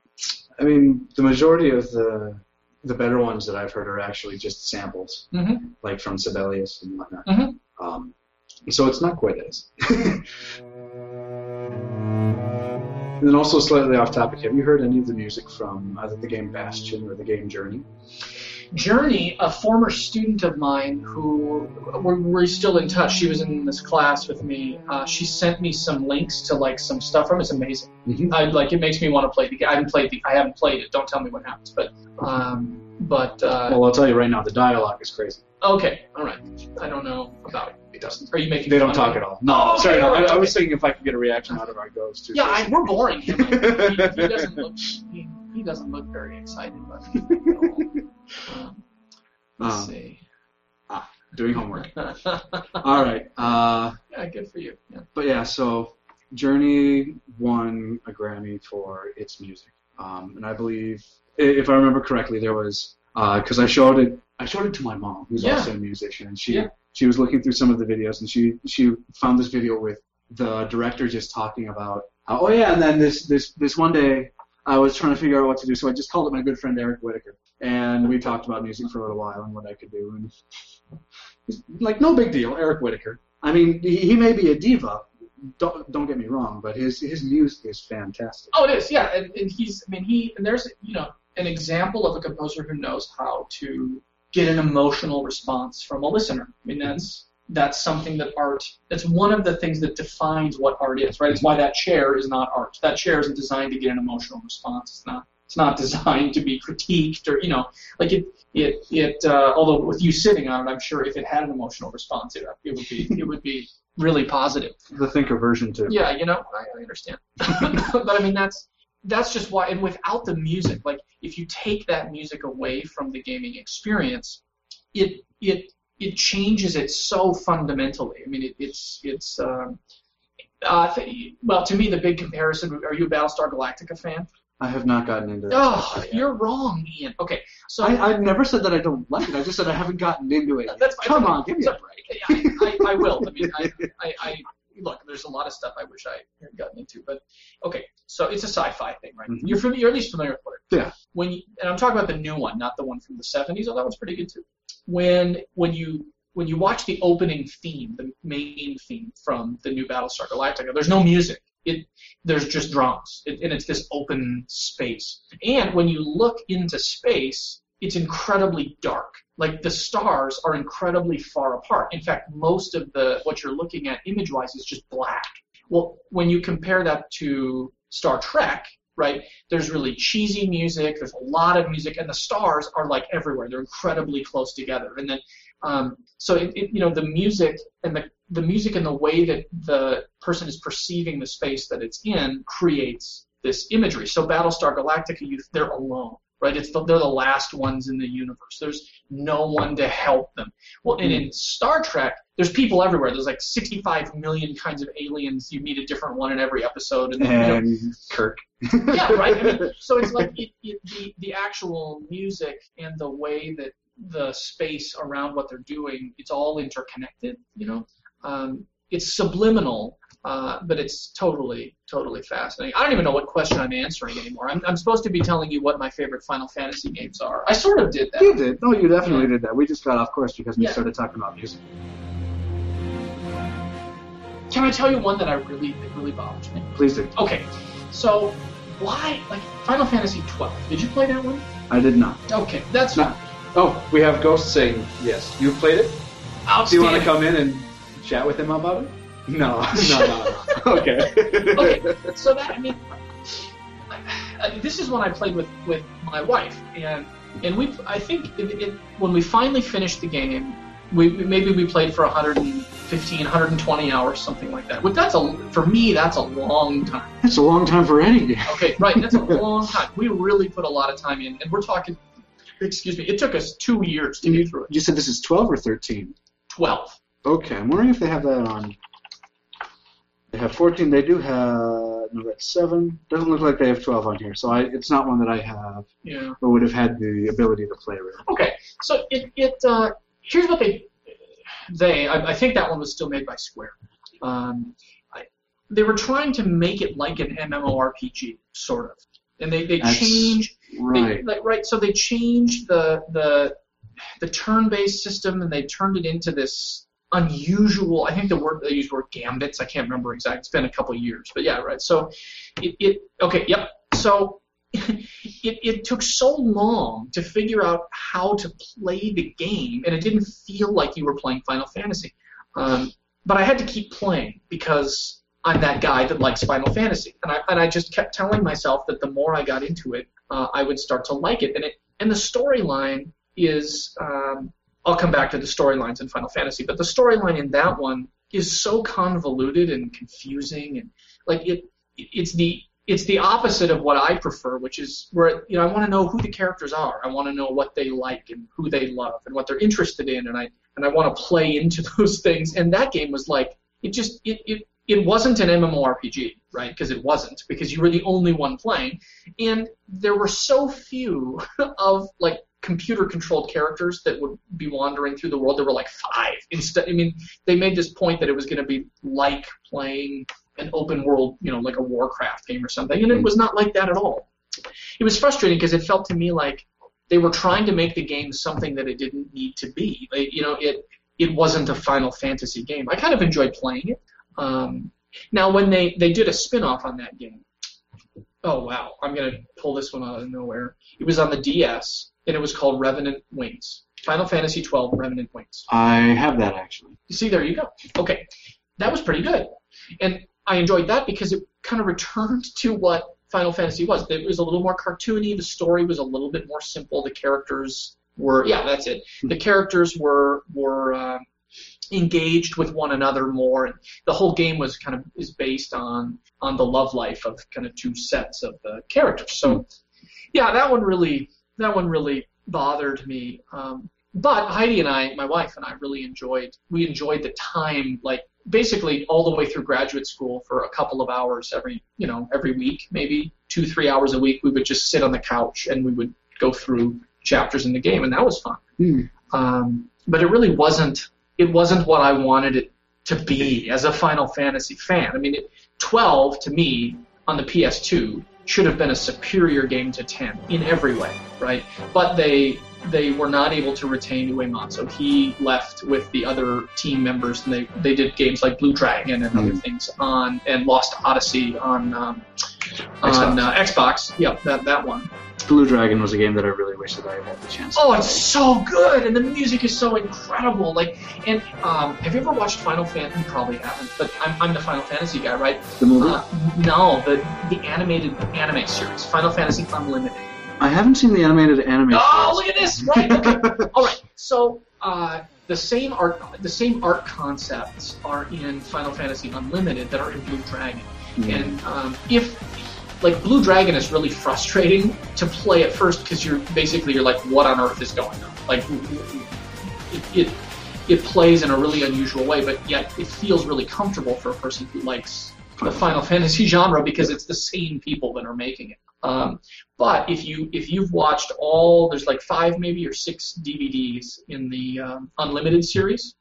I mean, the majority of the the better ones that I've heard are actually just samples, Mhm. like from Sibelius and whatnot. Mhm. Um, so it's not quite as. and then also slightly off topic, have you heard any of the music from either the game Bastion or the game Journey? Journey, a former student of mine who we're, we're still in touch. She was in this class with me. Uh, she sent me some links to like some stuff from. it. It's amazing. Mhm. I like it makes me want to play the game. I haven't played the. I haven't played it. Don't tell me what happens. But um, but uh, Well, I'll tell you right now, the dialogue is crazy. okay, all right. I don't know about it. It doesn't. Are you making? They don't talk at all. No, Oh, okay, sorry, no, I, okay. I was thinking if I could get a reaction out of our ghost too. Yeah, I, we're boring him. he, he doesn't look. He, he doesn't look very excited. Let's Um, see. doing homework. All right. Uh, yeah, good for you. Yeah. but yeah, so Journey won a Grammy for its music, um, and I believe, if I remember correctly, there was because I showed it. I showed it to my mom, who's Yeah. also a musician, and she Yeah. she was looking through some of the videos, and she she found this video with the director just talking about how, oh yeah, and then this this this one day I was trying to figure out what to do, so I just called up my good friend Eric Whitacre, and we talked about music for a little while and what I could do, and like no big deal, Eric Whitacre. I mean, he, he may be a diva. Don't don't get me wrong, but his his music is fantastic. Oh, it is. Yeah, and, and he's. I mean, he. And there's you know an example of a composer who knows how to get an emotional response from a listener. I mean, that's that's something that art. That's one of the things that defines what art is. Right. It's why that chair is not art. That chair isn't designed to get an emotional response. It's not. It's not designed to be critiqued or you know, like it it it. Uh, although with you sitting on it, I'm sure if it had an emotional response, it, it would be it would be really positive. The thinker version too. Yeah, you know, I, I understand. but I mean, that's that's just why. And without the music, like if you take that music away from the gaming experience, it it it changes it so fundamentally. I mean, it, it's it's. Um, uh, well, to me, the big comparison. Are you a Battlestar Galactica fan? I have not gotten into that. Oh, you're wrong, Ian. Okay, so I, I've never said that I don't like it. I just said I haven't gotten into it. That's fine. Come on, give me a break. I, I, I will. I mean, I, I, I look. There's a lot of stuff I wish I had gotten into, but okay. So it's a sci-fi thing, right? Mhm. You're familiar, you're at least familiar with it. Yeah. When you, and I'm talking about the new one, not the one from the 70s. Oh, that one's pretty good too. When when you when you watch the opening theme, the main theme from the new Battlestar Galactica, there's no music. It there's just drums, it, and it's this open space. And when you look into space, it's incredibly dark. Like the stars are incredibly far apart. In fact, most of the what you're looking at image-wise is just black. Well, when you compare that to Star Trek, right? There's really cheesy music. There's a lot of music, and the stars are like everywhere. They're incredibly close together. And then, um, so it, it, you know, the music and the the music and the way that the person is perceiving the space that it's in creates this imagery. So Battlestar Galactica, you, they're alone, right? It's the, they're the last ones in the universe. There's no one to help them. Well, and in Star Trek, there's people everywhere. There's like 65 million kinds of aliens. You meet a different one in every episode, and, you know, Kirk. yeah, right. I mean, so it's like it, it, the the actual music and the way that the space around what they're doing, it's all interconnected. You know, um, it's subliminal, uh, but it's totally totally fascinating. I don't even know what question I'm answering anymore. I'm I'm supposed to be telling you what my favorite Final Fantasy games are. I sort of did that. You did. No, you definitely did that. We just got off course because we Yeah. started talking about music. Can I tell you one that I really that really bothers me? Please do. Okay, so why like Final Fantasy 12? Did you play that one? I did not. Okay, that's not. Oh, we have Ghost saying yes. You played it? Do you want to come in and chat with him about it? No, no, no. no. okay. Okay. so that I mean, uh, this is when I played with with my wife, and and we I think it, it, when we finally finished the game, we maybe we played for 115, 120 hours, something like that. But that's a for me that's a long time. It's a long time for any game. Okay, right? That's a long time. We really put a lot of time in, and we're talking. Excuse me. It took us two years to get through it. You said this is 12 or 13? Twelve. Okay, I'm wondering if they have that on. They have 14. They do have. No, that's 7. Doesn't look like they have 12 on here, so I, it's not one that I have Yeah. or would have had the ability to play with. Okay, so it, it uh, here's what they they I, I think that one was still made by Square. Um, I, they were trying to make it like an MMORPG, sort of, and they they That's changed they, Right. like, right. So they changed the the the turn-based system and they turned it into this unusual. I think the word they used were gambits. I can't remember exactly. It's been a couple years, but yeah, right. So it, it okay. Yep. So it, it took so long to figure out how to play the game, and it didn't feel like you were playing Final Fantasy. Um, but I had to keep playing because I'm that guy that likes Final Fantasy, and I and I just kept telling myself that the more I got into it, uh, I would start to like it. And it and the storyline is um, I'll come back to the storylines in Final Fantasy, but the storyline in that one is so convoluted and confusing, and like it it's the it's the opposite of what I prefer, which is where you know I want to know who the characters are. I want to know what they like and who they love and what they're interested in, and I and I want to play into those things. And that game was like it just it it, it wasn't an MMORPG, right? Because it wasn't because you were the only one playing, and there were so few of like computer controlled characters that would be wandering through the world. There were like five instead. I mean, they made this point that it was going to be like playing an open world, you know, like a Warcraft game or something, and it was not like that at all. It was frustrating because it felt to me like they were trying to make the game something that it didn't need to be. Like, you know, it it wasn't a Final Fantasy game. I kind of enjoyed playing it. Um, now, when they they did a spin-off on that game, oh wow, I'm gonna pull this one out of nowhere. It was on the DS, and it was called Revenant Wings. Final Fantasy XII Revenant Wings. I have that actually. You see, there you go. Okay, that was pretty good, and I enjoyed that because it kind of returned to what Final Fantasy was. It was a little more cartoony. The story was a little bit more simple. The characters were yeah, that's it. The characters were were uh, engaged with one another more, and the whole game was kind of is based on on the love life of kind of two sets of the characters. So yeah, that one really that one really bothered me. Um, but Heidi and I, my wife and I, really enjoyed we enjoyed the time like basically all the way through graduate school for a couple of hours every you know every week maybe two three hours a week we would just sit on the couch and we would go through chapters in the game and that was fun. Mm. um, but it really wasn't it wasn't what I wanted it to be as a Final Fantasy fan. I mean it, 12 to me on the PS2 should have been a superior game to 10 in every way right? But they they were not able to retain Uematsu. So he left with the other team members, and they, they did games like Blue Dragon and other things on, and Lost Odyssey on um, on uh, Xbox. Yep, that that one. Blue Dragon was a game that I really wish that I had the chance. Oh, it's so good, and the music is so incredible. Like, and um, have you ever watched Final Fantasy? You probably haven't, but I'm, I'm the Final Fantasy guy, right? The movie? Uh, no, the the animated anime series, Final Fantasy Unlimited. I haven't seen the animated anime. Oh, look at this! Right. Okay. All right. So uh, the same art, the same art concepts are in Final Fantasy Unlimited that are in Blue Dragon. Mm. And um, if like Blue Dragon is really frustrating to play at first because you're basically you're like, what on earth is going on? Like it, it it plays in a really unusual way, but yet it feels really comfortable for a person who likes the Final Fantasy genre because it's the same people that are making it. Um, but if you if you've watched all there's like five maybe or six DVDs in the um, Unlimited series,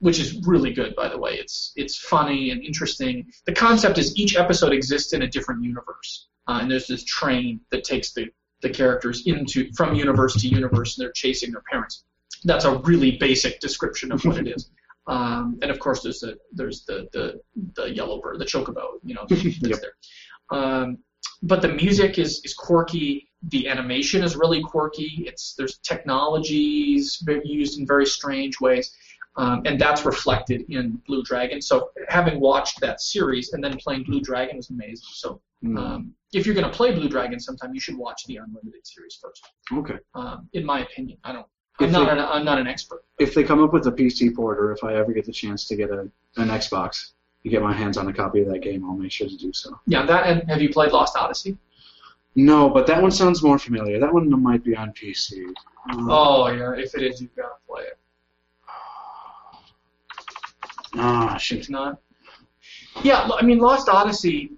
which is really good by the way. It's it's funny and interesting. The concept is each episode exists in a different universe, uh, and there's this train that takes the the characters into from universe to universe, and they're chasing their parents. That's a really basic description of what it is. Um, and of course, there's the there's the the, the yellow bird, the chocobo, you know, that's Yep. there. Um, but the music is, is quirky. The animation is really quirky. It's there's technologies used in very strange ways, um, and that's reflected in Blue Dragon. So having watched that series and then playing Blue Dragon was amazing. So Mm. um, if you're going to play Blue Dragon sometime, you should watch the Unlimited series first. okay. Um, in my opinion, I don't. I'm If not they- an, I'm not an expert. If they come up with a PC port, or if I ever get the chance to get a an Xbox and get my hands on a copy of that game, I'll make sure to do so. Yeah, that. And have you played Lost Odyssey? No, but that one sounds more familiar. That one might be on PC. Uh, Oh yeah, if it is, you've got to play it. Ah, shit. It's not. Yeah, I mean, Lost Odyssey.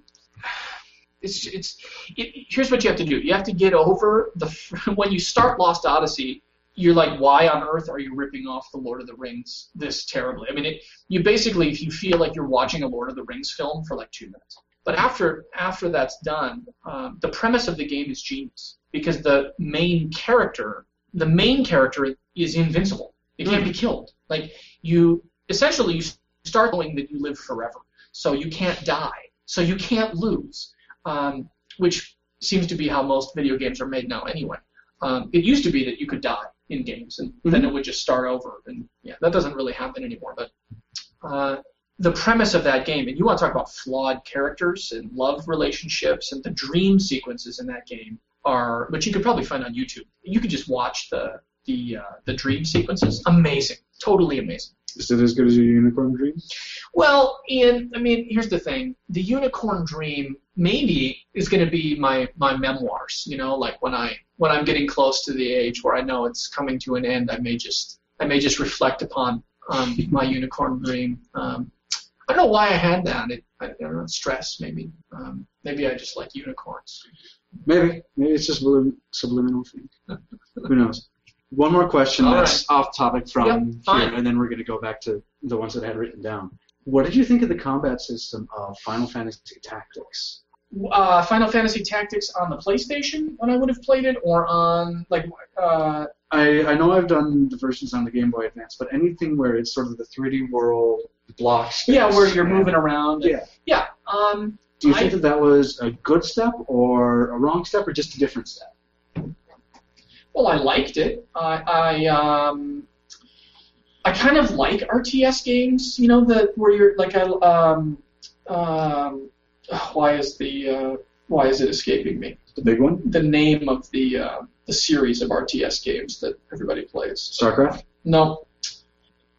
It's it's. It, here's what you have to do. You have to get over the when you start Lost Odyssey. You're like, why on earth are you ripping off the Lord of the Rings this terribly? I mean, it, you basically, if you feel like you're watching a Lord of the Rings film for like two minutes. But after after that's done, um, the premise of the game is genius because the main character, the main character is invincible. It can't be killed. Like you, essentially, you start knowing that you live forever, so you can't die, so you can't lose, um, which seems to be how most video games are made now anyway. Um, it used to be that you could die in games, and then it would just start over, and yeah, that doesn't really happen anymore. But uh, the premise of that game, and you want to talk about flawed characters and love relationships, and the dream sequences in that game are, which you could probably find on YouTube. You could just watch the the uh, the dream sequences. Amazing, totally amazing. Is it as good as your Unicorn Dream? Well, Ian, I mean, here's the thing: the unicorn dream maybe is going to be my my memoirs. You know, like when I when I'm getting close to the age where I know it's coming to an end, I may just I may just reflect upon um, my unicorn dream. Um, I don't know why I had that. It, I, I don't know, stress maybe. Um, maybe I just like unicorns. Maybe. Maybe it's just sublim- subliminal thing. Who knows? One more question All that's off topic from Yep, here, fine. and then we're going to go back to the ones that I had written down. What did you think of the combat system of Final Fantasy Tactics? Uh, Final Fantasy Tactics on the PlayStation when I would have played it, or on like uh, I, I know I've done the versions on the Game Boy Advance, but anything where it's sort of the 3D world blocks. yeah, where you're moving around. Yeah. Yeah. Um, Do you I- think that that was a good step or a wrong step or just a different step? Well, I liked it. I I um I kind of like RTS games. You know, the where you're like I um um why is the uh, why is it escaping me? The big one, The name of the uh, the series of RTS games that everybody plays. StarCraft. No.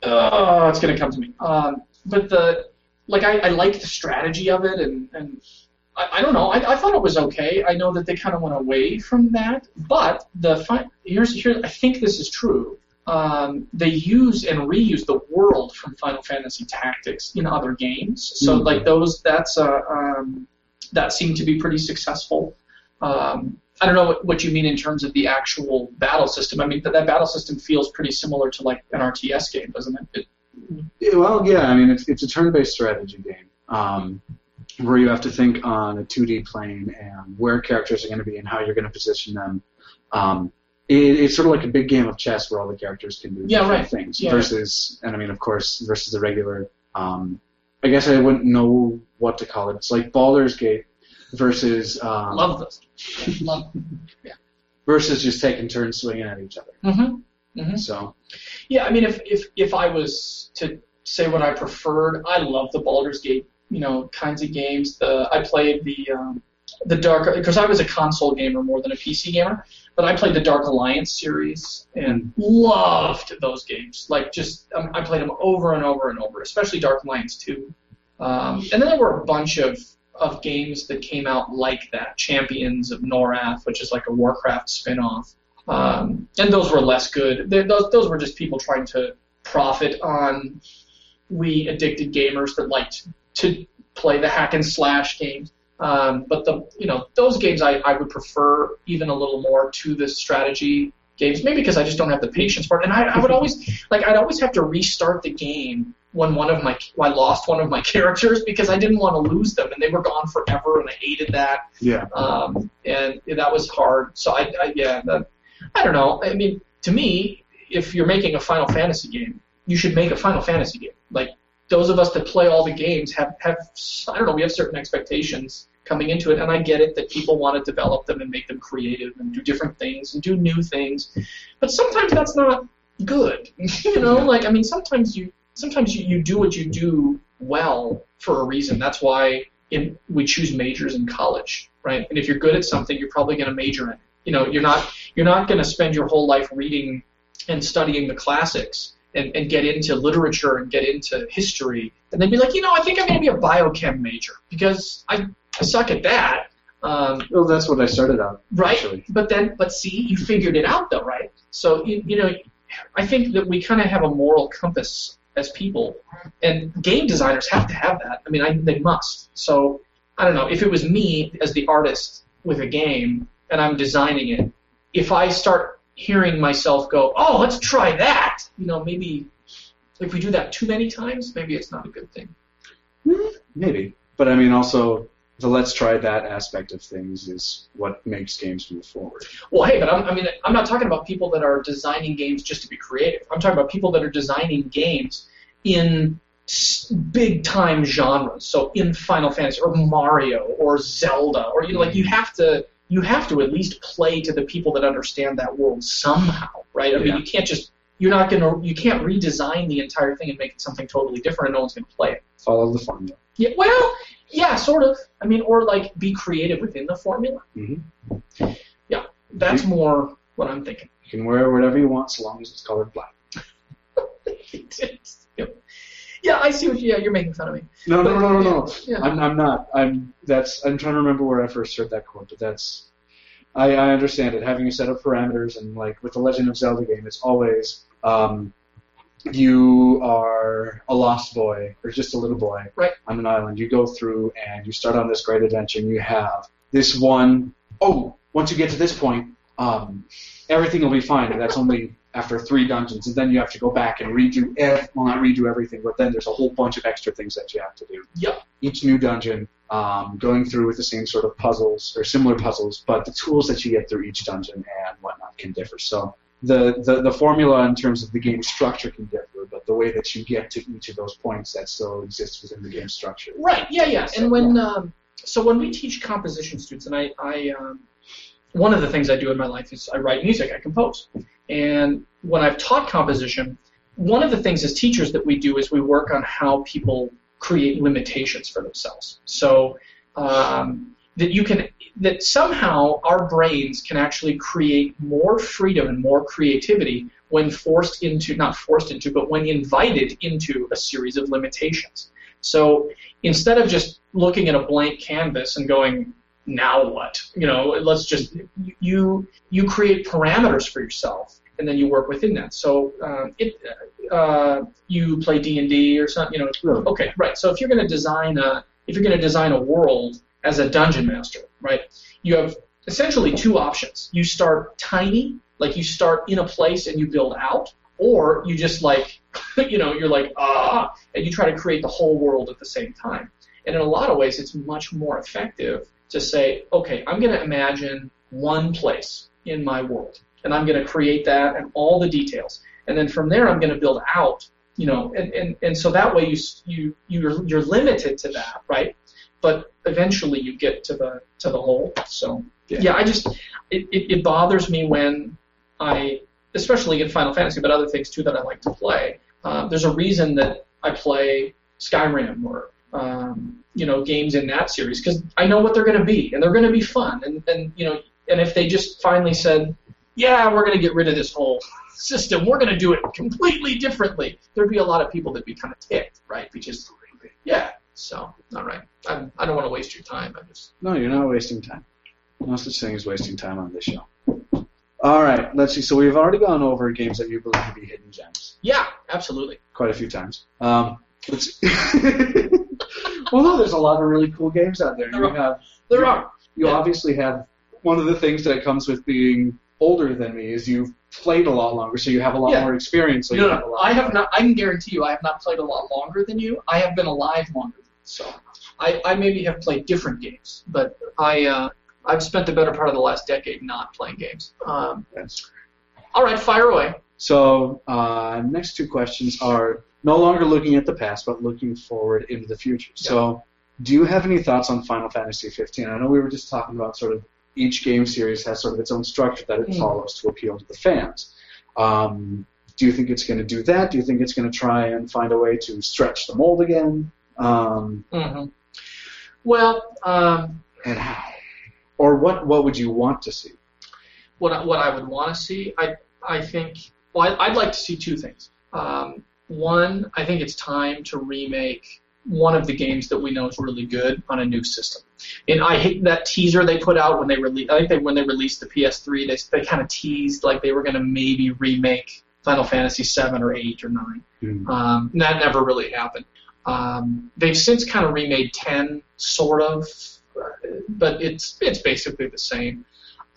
Uh, it's gonna come to me. Um, but the like, I, I like the strategy of it, and and I, I don't know. I, I thought it was okay. I know that they kind of went away from that, but the fi- here's here. I think this is true. Um, they use and reuse the world from Final Fantasy Tactics in other games. So Mhm. like those, that's uh, um, that seemed to be pretty successful. Um, I don't know what, what you mean in terms of the actual battle system. I mean, that, that battle system feels pretty similar to like an RTS game, doesn't it? it Yeah, well, yeah. I mean, it's it's a turn-based strategy game um, where you have to think on a 2D plane and where characters are going to be and how you're going to position them. Um, it, it's sort of like a big game of chess where all the characters can do Yeah, different right. things. Yeah. Versus, and I mean, of course, versus the regular. Um, I guess I wouldn't know what to call it. It's like Baldur's Gate versus um, love those. love. Yeah. Versus just taking turns swinging at each other. Mm-hmm. So Yeah, I mean, if if if I was to say what I preferred, I love the Baldur's Gate, you know, kinds of games. The I played the um, the Dark because I was a console gamer more than a PC gamer, but I played the Dark Alliance series and loved those games. Like, just um, I played them over and over and over, especially Dark Alliance 2. Um, and then there were a bunch of of games that came out like that, Champions of Norath, which is like a Warcraft spin-off. Um, and those were less good. Those, those were just people trying to profit on we addicted gamers that liked to play the hack and slash games. Um, but the you know those games I, I would prefer even a little more to the strategy games, maybe because I just don't have the patience for it. And I, I would always like I'd always have to restart the game when one of my I lost one of my characters because I didn't want to lose them and they were gone forever and I hated that yeah, um, and that was hard. So I, I yeah, that, I don't know. I mean, to me, if you're making a Final Fantasy game, you should make a Final Fantasy game. Like those of us that play all the games have have I don't know, we have certain expectations coming into it, and I get it that people want to develop them and make them creative and do different things and do new things, but sometimes that's not good. you know, like I mean, sometimes you sometimes you, you do what you do well for a reason. That's why in, we choose majors in college, right? And if you're good at something, you're probably going to major in it. You know, you're not you're not going to spend your whole life reading and studying the classics and, and get into literature and get into history and then be like, you know, I think I'm going to be a biochem major because I, I suck at that. Um, well, that's what I started out. right? Actually. But then, but see, you figured it out though, right? So you, you know, I think that we kind of have a moral compass as people, and game designers have to have that. I mean, I, they must. So I don't know if it was me as the artist with a game and I'm designing it. If I start hearing myself go, "Oh, let's try that," you know, maybe if we do that too many times, maybe it's not a good thing. Hmm, maybe, but I mean, also the let's try that aspect of things is what makes games move forward. Well, hey, but I'm, I mean, I'm not talking about people that are designing games just to be creative. I'm talking about people that are designing games in big time genres. So in Final Fantasy or Mario or Zelda or you know, like you hmm. have to you have to at least play to the people that understand that world somehow, right? I mean, you can't just you're not gonna you can't redesign the entire thing and make it something totally different and no one's gonna play it. Follow the formula. Yeah, well, yeah, sort of. I mean, or like be creative within the formula. Mhm. Yeah, that's more what I'm thinking. You can wear whatever you want, so long as it's colored black. Yep. Yeah, I see what you, yeah, you're making fun of me. No, no, no, no, no. Yeah. I'm, I'm not. I'm. That's. I'm trying to remember where I first heard that quote, but that's. I, I understand it. Having a set of parameters and like with the Legend of Zelda game, it's always um, you are a lost boy or just a little boy Right. on an island. You go through and you start on this great adventure, and you have this one oh, once you get to this point, um, everything will be fine. And that's only after three dungeons, and then you have to go back and redo, ev- well, not redo everything, but then there's a whole bunch of extra things that you have to do. Yep. Each new dungeon, um, going through with the same sort of puzzles or similar puzzles, but the tools that you get through each dungeon and whatnot can differ. So the, the, the formula in terms of the game structure can differ, but the way that you get to each of those points that still exists within the game structure. Right. Yeah. Yeah. So, And when um, so when we teach composition students, and I, I um, one of the things I do in my life is I write music, I compose, and when I've taught composition, one of the things as teachers that we do is we work on how people create limitations for themselves. So um, that you can that somehow our brains can actually create more freedom and more creativity when forced into not forced into but when invited into a series of limitations so instead of just looking at a blank canvas and going now what? You know let's just you you create parameters for yourself and then you work within that. So um, it uh, you play d&d or something you know okay right. So if you're going to design a if you're going to design a world as a dungeon master right you have essentially two options. You start tiny like you start in a place and you build out or you just like you know you're like ah and you try to create the whole world at the same time. And in a lot of ways it's much more effective to say okay i'm going to imagine one place in my world and i'm going to create that and all the details and then from there i'm going to build out you know and, and, and so that way you you you're, you're limited to that right but eventually you get to the to the whole so Yeah. yeah, i just it, it, it bothers me when I, especially in Final Fantasy, but other things too that I like to play. Uh, there's a reason that I play Skyrim or um, you know games in that series because I know what they're going to be and they're going to be fun and and you know and if they just finally said, yeah, we're going to get rid of this whole system, we're going to do it completely differently, there'd be a lot of people that'd be kind of ticked, right? Because yeah, so all right, I'm, I don't want to waste your time. I just No, you're not wasting time. No such thing as wasting time on this show. All right, let's see. So we've already gone over games that you believe to be hidden gems yeah, absolutely. quite a few times. Um, let's. well, no, there's a lot of really cool games out there. You There have There are. You obviously have one of the things that comes with being older than me is you've played a lot longer, so you have a lot Yeah. more experience. So you No, have a no, lot I have not. I can guarantee you, I have not played a lot longer than you. I have been alive longer. Than you. So, I, I maybe have played different games, but I uh, I've spent the better part of the last decade not playing games. Um, That's- all right, fire away. So uh, next two questions are no longer looking at the past, but looking forward into the future. So, do you have any thoughts on Final Fantasy 15? I know we were just talking about sort of each game series has sort of its own structure that it Mm. follows to appeal to the fans. Um, do you think it's going to do that? Do you think it's going to try and find a way to stretch the mold again? Um, hmm Well, um, and how? Or what? What would you want to see? what I, what I would want to see, I I think. Well, I, I'd like to see two things. Um, one, I think it's time to remake one of the games that we know is really good on a new system. And I hate that teaser they put out when they released. I think they when they released the PS3, they they kind of teased like they were going to maybe remake Final Fantasy seven or eight or nine. Hmm. Um, and that never really happened. Um, they've since kind of remade 10, sort of, but it's it's basically the same.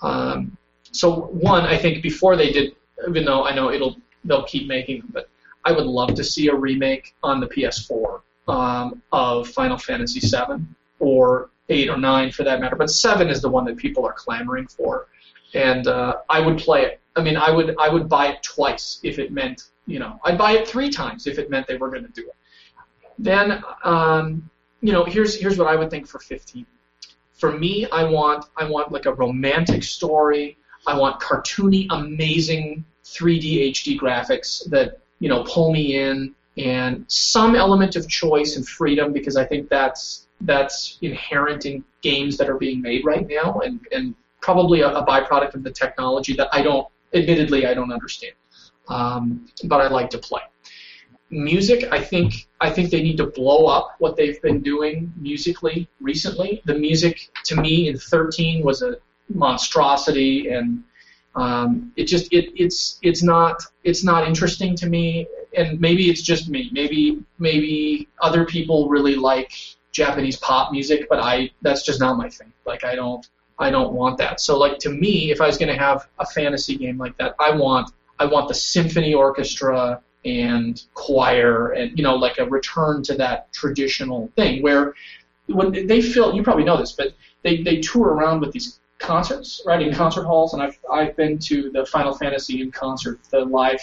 Um, so one, I think before they did, even though I know it'll they'll keep making them, but I would love to see a remake on the PS4 um, of Final Fantasy VII or eight or nine for that matter. But seven is the one that people are clamoring for, and uh, I would play it. I mean, I would I would buy it twice if it meant you know I'd buy it three times if it meant they were going to do it. Then um, you know here's here's what I would think for 15. For me, I want I want like a romantic story. I want cartoony, amazing 3D HD graphics that you know pull me in, and some element of choice and freedom because I think that's that's inherent in games that are being made right now, and and probably a, a byproduct of the technology that I don't, admittedly, I don't understand, um, but I like to play. Music, I think, I think they need to blow up what they've been doing musically recently. The music, to me, in 13 was a monstrosity, and um, it just it, it's it's not it's not interesting to me. And maybe it's just me. Maybe maybe other people really like Japanese pop music, but I that's just not my thing. Like I don't I don't want that. So like to me, if I was going to have a fantasy game like that, I want I want the symphony orchestra and choir and you know like a return to that traditional thing where when they fill you probably know this, but they, they tour around with these concerts, right, in concert halls, and I've I've been to the Final Fantasy in concert, the live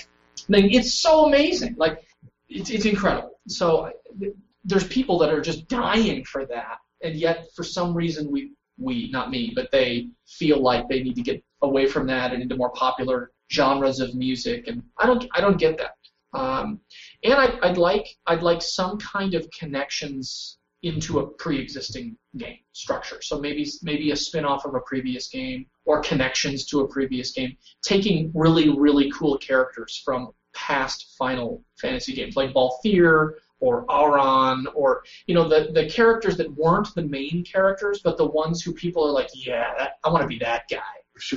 thing. It's so amazing, like it's it's incredible. So there's people that are just dying for that, and yet for some reason we we not me, but they feel like they need to get away from that and into more popular genres of music, and I don't I don't get that. Um, and I, I'd like I'd like some kind of connections into a pre-existing game structure. So maybe maybe a spin-off of a previous game or connections to a previous game, taking really really cool characters from past Final Fantasy games like Balthier or Auron or you know the the characters that weren't the main characters but the ones who people are like yeah that, I want to be that guy.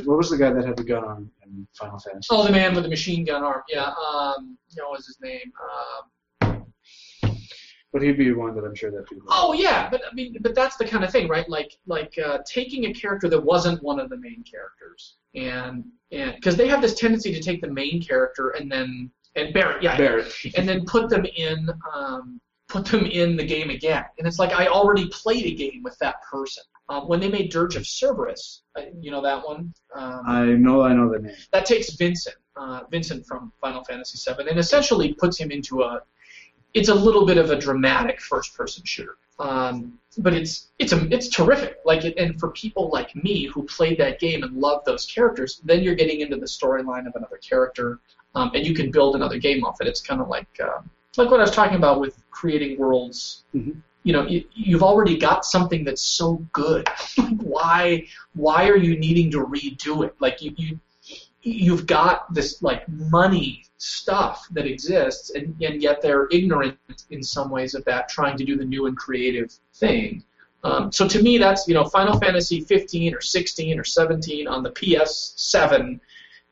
What was the guy that had the gun on in Final Fantasy? Oh, the man with the machine gun arm. Yeah. Um, you know, what was his name? Um, But he'd be one that I'm sure that people. Oh yeah, but I mean, but that's the kind of thing, right? Like like uh, taking a character that wasn't one of the main characters, and and because they have this tendency to take the main character and then and Barret, yeah, Barret. and then put them in um, put them in the game again, and it's like I already played a game with that person. Um, when they made Dirge of Cerberus, uh, you know that one. Um, I know, I know the name. that takes Vincent, uh, Vincent from Final Fantasy VII, and essentially puts him into a. It's a little bit of a dramatic first-person shooter, um, but it's it's a it's terrific. Like, it, and for people like me who played that game and loved those characters, then you're getting into the storyline of another character, um, and you can build another game off it. It's kind of like uh, like what I was talking about with creating worlds. Mhm. You know, you, you've already got something that's so good. why why are you needing to redo it? Like you, you you've got this like money stuff that exists and, and yet they're ignorant in some ways of that trying to do the new and creative thing. Um, so to me that's you know final fantasy 15 or 16 or 17 on the ps7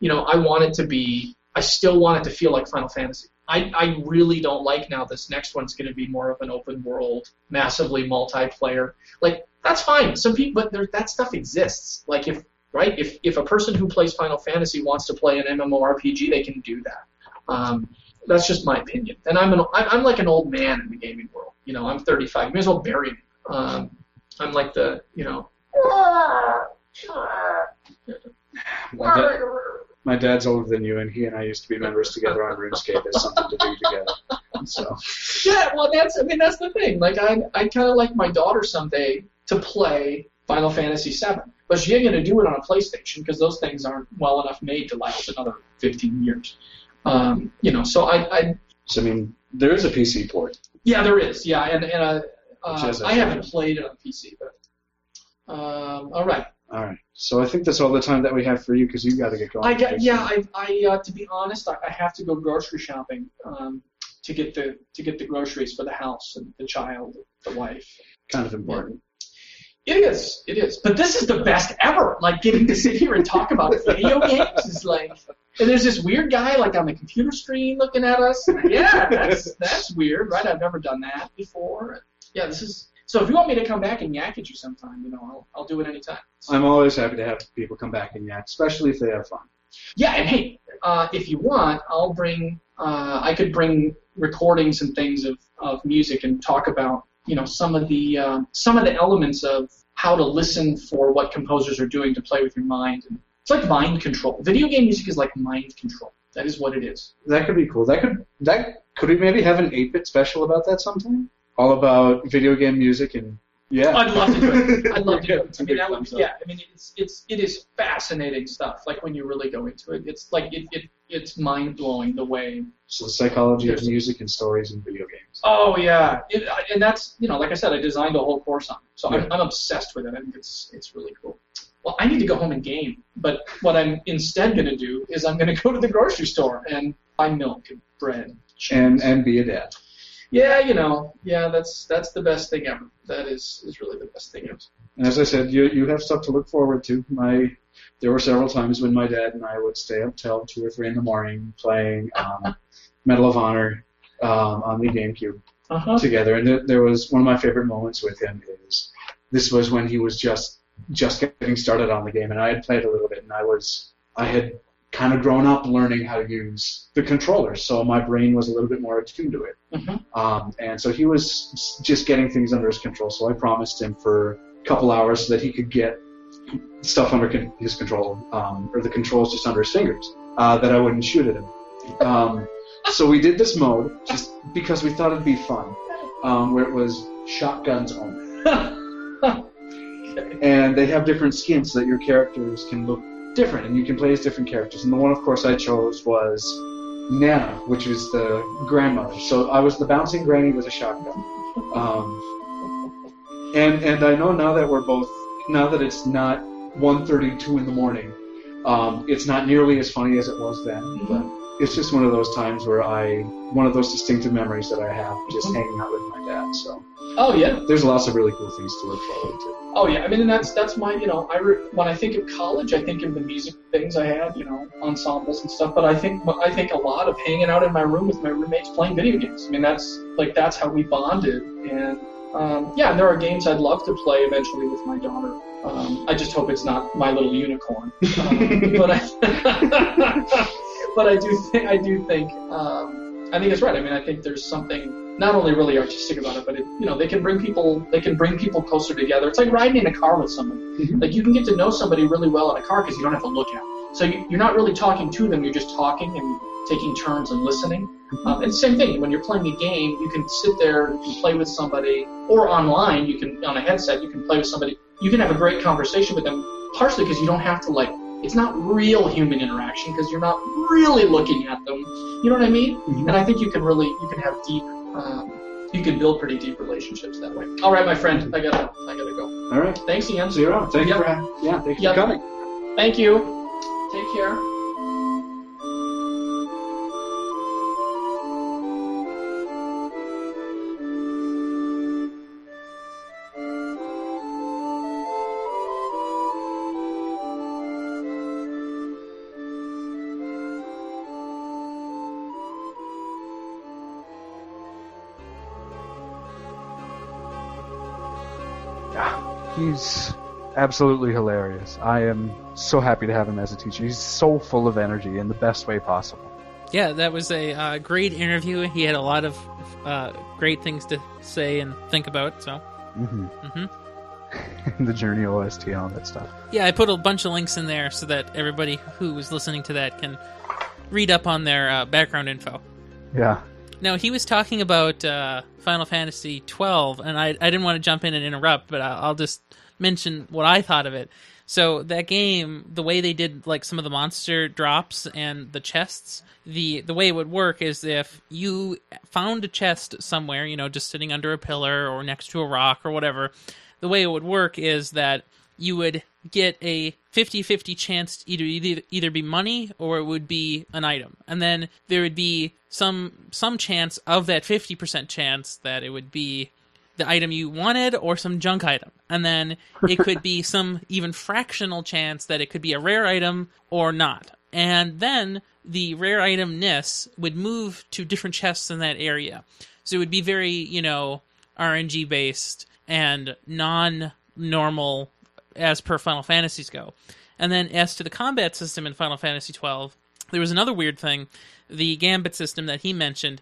you know i want it to be i still want it to feel like final fantasy. I, I really don't like now this next one's going to be more of an open world massively multiplayer. Like that's fine. Some people but there, that stuff exists. Like if right? If if a person who plays Final Fantasy wants to play an MMORPG, they can do that. Um, that's just my opinion. And I'm an I'm I'm like an old man in the gaming world. You know, I'm 35. You may as well bury me. Um, I'm like the you know. My, my dad's older than you, and he and I used to be members together on RuneScape as something to do together. So Yeah, well, that's I mean that's the thing. Like I I kind of like my daughter someday to play Final Fantasy VII, but she ain't gonna do it on a PlayStation because those things aren't well enough made to last another 15 years. Um, you know, so I, I So I mean, there is a PC port. Yeah, there is. Yeah, and and uh, uh, I haven't played it on PC, but um, all right. All right. So I think that's all the time that we have for you because you got to get going. I got yeah. I I uh, to be honest, I, I have to go grocery shopping um, to get the to get the groceries for the house and the child, the wife. kind of important. It is. It is. But this is the best ever. Like getting to sit here and talk about video games is like. And there's this weird guy like on the computer screen looking at us. Yeah, that's that's weird, right? I've never done that before. Yeah, this is. So if you want me to come back and yak at you sometime, you know, I'll I'll do it anytime. I'm always happy to have people come back and yak, especially if they have fun. Yeah, and hey, uh, if you want, I'll bring. Uh, I could bring recordings and things of, of music and talk about you know some of the um, some of the elements of how to listen for what composers are doing to play with your mind. And it's like mind control. Video game music is like mind control. That is what it is. That could be cool. That could that could we maybe have an 8-bit special about that sometime? All about video game music and yeah. I'd love to do it. I'd love to do Yeah, it. it's I a mean, big that would thumbs be, up. yeah. I mean, it's it's it is fascinating stuff. Like when you really go into it, it's like it, it it's mind blowing the way So the psychology of music and stories and video games. Oh yeah, it, I- and that's you know, like I said, I designed a whole course on it, so Yeah. I'm, I'm obsessed with it. I think it's it's really cool. Well, I need to go home and game, but what I'm instead going to do is I'm going to go to the grocery store and buy milk and bread. And and be a dad. Yeah, you know, yeah, that's that's the best thing ever. That is is really the best thing ever. And as I said, you you have stuff to look forward to. My there were several times when my dad and I would stay up till two or three in the morning playing um, Medal of Honor um, on the GameCube Uh huh. together. And th- there was one of my favorite moments with him is this was when he was just just getting started on the game, and I had played a little bit, and I was I had kind of grown up learning how to use the controller, so my brain was a little bit more attuned to it. Mhm. Um, and so he was just getting things under his control. So I promised him for a couple hours so that he could get stuff under con- his control, um, or the controls just under his fingers, uh, that I wouldn't shoot at him. Um, so we did this mode just because we thought it'd be fun, um, where it was shotguns only. and they have different skins so that your characters can look different, and you can play as different characters. And the one, of course, I chose was Nana, which was the grandmother. So I was the bouncing granny with a shotgun. Um, and and I know now that we're both now that it's not 1:32 in the morning, um, it's not nearly as funny as it was then. Mm-hmm. But it's just one of those times where I one of those distinctive memories that I have just hanging out with my dad. So Oh yeah. there's lots of really cool things to look forward to. Oh yeah, I mean, and that's that's my you know, I re- when I think of college, I think of the music things I had, you know, ensembles and stuff. But I think I think a lot of hanging out in my room with my roommates playing video games. I mean, that's like that's how we bonded. And um, yeah, and there are games I'd love to play eventually with my daughter. Um, I just hope it's not My Little Unicorn. Um, but I, but I do think I do think um, I think it's right. I mean, I think there's something not only really artistic about it, but it, you know, they can bring people they can bring people closer together. It's like riding in a car with somebody. Mhm. Like you can get to know somebody really well in a car because you don't have to look at them. So you, you're not really talking to them. You're just talking and taking turns and listening. Um, and same thing when you're playing a game, you can sit there and play with somebody, or online, you can on a headset, you can play with somebody. You can have a great conversation with them, partially because you don't have to like. It's not real human interaction because you're not really looking at them. You know what I mean? Mhm. And I think you can really you can have deep. Um, you can build pretty deep relationships that way. All right, my friend, I gotta I gotta go. All right. Thanks, Ian. So you're on. Thank Yep. you for yeah. Thank you Yep. for coming. Thank you. Take care. He's absolutely hilarious. I am so happy to have him as a teacher. He's so full of energy in the best way possible. Yeah, that was a uh, great interview. He had a lot of uh, great things to say and think about. So, hmm hmm the Journey OST and all that stuff. yeah, I put a bunch of links in there so that everybody who was listening to that can read up on their uh, background info. Yeah. Now he was talking about uh, Final Fantasy twelve, and I I didn't want to jump in and interrupt, but I- I'll just mention what I thought of it. So that game, the way they did like some of the monster drops and the chests, the the way it would work is if you found a chest somewhere, you know, just sitting under a pillar or next to a rock or whatever, the way it would work is that you would get a 50-50 chance to either, either either be money or it would be an item. And then there would be some some chance of that 50% chance that it would be the item you wanted or some junk item. And then it could be some even fractional chance that it could be a rare item or not. And then the rare itemness would move to different chests in that area. So it would be very, you know, RNG based and non normal as per Final Fantasies go. And then as to the combat system in Final Fantasy twelve, there was another weird thing. The gambit system that he mentioned.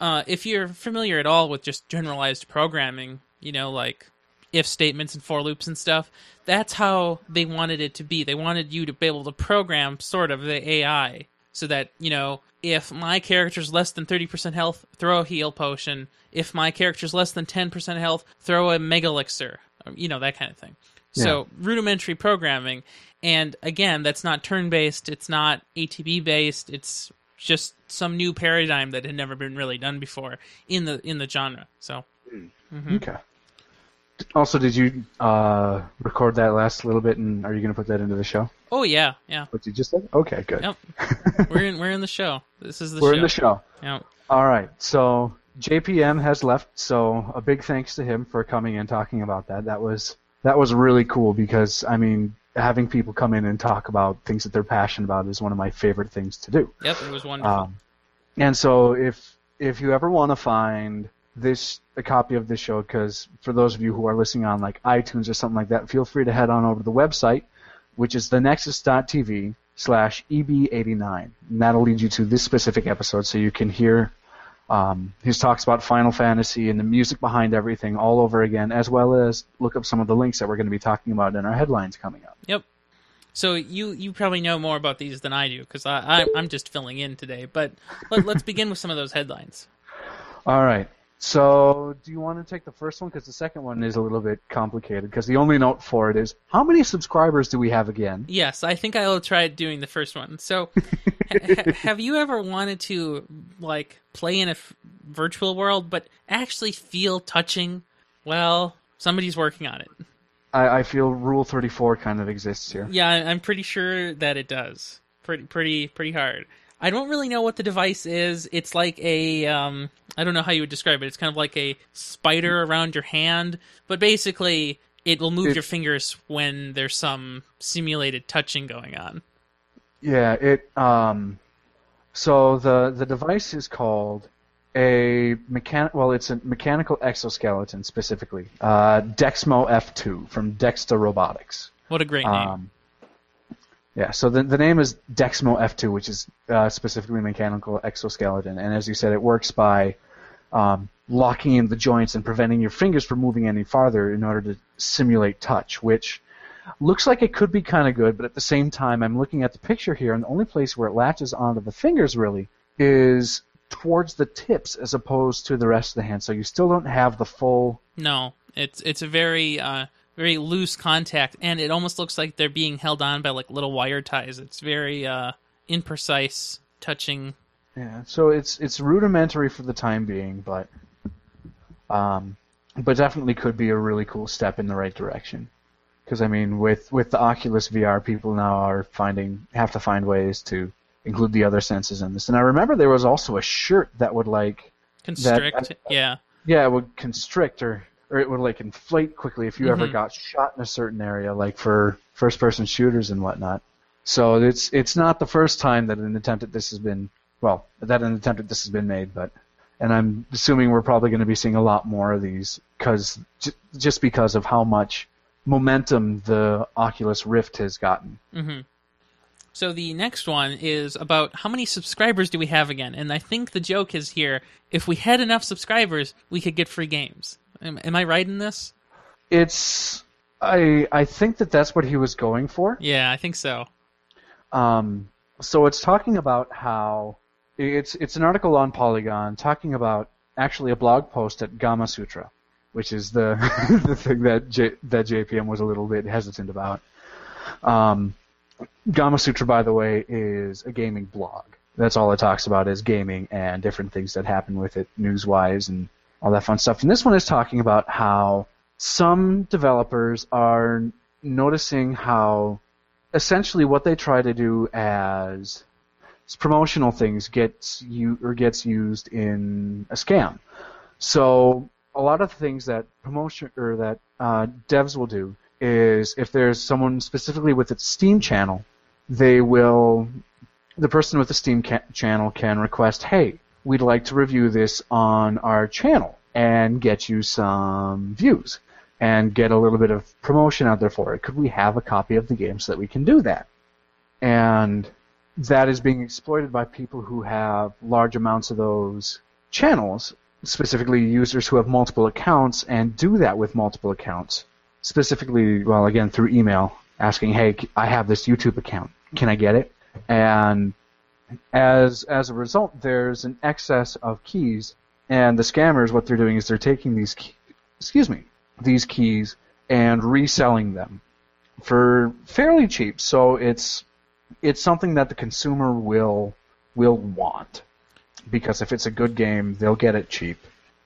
Uh, if you're familiar at all with just generalized programming, you know, like if statements and for loops and stuff, that's how they wanted it to be. They wanted you to be able to program sort of the AI so that, you know, if my character's less than 30% health, throw a heal potion. If my character's less than 10% health, throw a mega elixir. You know, that kind of thing. So rudimentary programming, and again, that's not turn-based. It's not ATB based. It's just some new paradigm that had never been really done before in the in the genre. So mhm. Okay. Also, did you uh, record that last little bit, and are you going to put that into the show? oh yeah, yeah. What you just said? Okay, good. Yep. We're in we're in the show. This is the We're show. in the show. Yep. All right. So JPM has left. So a big thanks to him for coming and talking about that. That was that was really cool because I mean, having people come in and talk about things that they're passionate about is one of my favorite things to do. Yep. It was wonderful. Um, and so if if you ever want to find this a copy of this show, because for those of you who are listening on like iTunes or something like that, feel free to head on over to the website, which is thenexus.tv slash eb89, and that'll lead you to this specific episode, so you can hear um, his talks about Final Fantasy and the music behind everything all over again, as well as look up some of the links that we're going to be talking about in our headlines coming up. Yep. So you you probably know more about these than I do because I, I I'm just filling in today. But let, let's begin with some of those headlines. All right. So, do you want to take the first one? Because the second one is a little bit complicated. Because the only note for it is how many subscribers do we have again? Yes, I think I'll try doing the first one. So, ha- ha- have you ever wanted to like play in a f- virtual world but actually feel touching? Well, Somebody's working on it. I, I feel Rule 34 kind of exists here. Yeah, I- I'm pretty sure that it does. Pretty, pretty, pretty hard. I don't really know what the device is. It's like a, um, I don't know how you would describe it. It's kind of like a spider around your hand, but basically, it will move It- your fingers when there's some simulated touching going on. Yeah, it um so the the device is called a mechan well it's a mechanical exoskeleton specifically. Uh Dexmo F2 from Dexta Robotics. What a great name! Um yeah, so the the name is Dexmo F2 which is uh, specifically mechanical exoskeleton and as you said it works by um, locking in the joints and preventing your fingers from moving any farther in order to simulate touch, which looks like it could be kind of good, but at the same time, I'm looking at the picture here, and the only place where it latches onto the fingers really is towards the tips as opposed to the rest of the hand. So you still don't have the full. no, it's it's a very uh, very loose contact, and it almost looks like they're being held on by like little wire ties. It's very uh, imprecise touching. Yeah, so it's it's rudimentary for the time being, but um, but definitely could be a really cool step in the right direction. Because I mean, with with the Oculus VR, people now are finding have to find ways to include the other senses in this. And I remember there was also a shirt that would like Constrict, yeah. yeah, it would constrict or or it would like inflate quickly if you ever Mhm. got shot in a certain area, like for first person shooters and whatnot. So it's it's not the first time that an attempt at this has been well that an attempt at this has been made, but and I'm assuming we're probably going to be seeing a lot more of these because j- just because of how much momentum the Oculus Rift has gotten. hmm So the next one is about how many subscribers do we have again? And I think the joke is here: if we had enough subscribers, we could get free games. Am, am I right in this? It's I I think that that's what he was going for. Yeah, I think so. Um, so it's talking about how it's it's an article on Polygon talking about actually a blog post at Gamasutra, which is the the thing that J, that JPM was a little bit hesitant about. Um, Gamasutra, by the way, is a gaming blog. That's all it talks about is gaming and different things that happen with it, news-wise and all that fun stuff. And this one is talking about how some developers are noticing how essentially what they try to do as promotional things gets you or gets used in a scam. So a lot of things that promotion or that uh, devs will do is if there's someone specifically with its Steam channel, they will the person with the Steam ca- channel can request, "Hey, we'd like to review this on our channel and get you some views and get a little bit of promotion out there for it. Could we have a copy of the game so that we can do that?" And that is being exploited by people who have large amounts of those channels, specifically users who have multiple accounts and do that with multiple accounts. Specifically, well, again, through email, asking, hey, I have this YouTube account. Can I get it? And as, as a result, there's an excess of keys, and the scammers, what they're doing is they're taking these, key, excuse me, these keys and reselling them for fairly cheap. So it's it's something that the consumer will will want because if it's a good game, they'll get it cheap.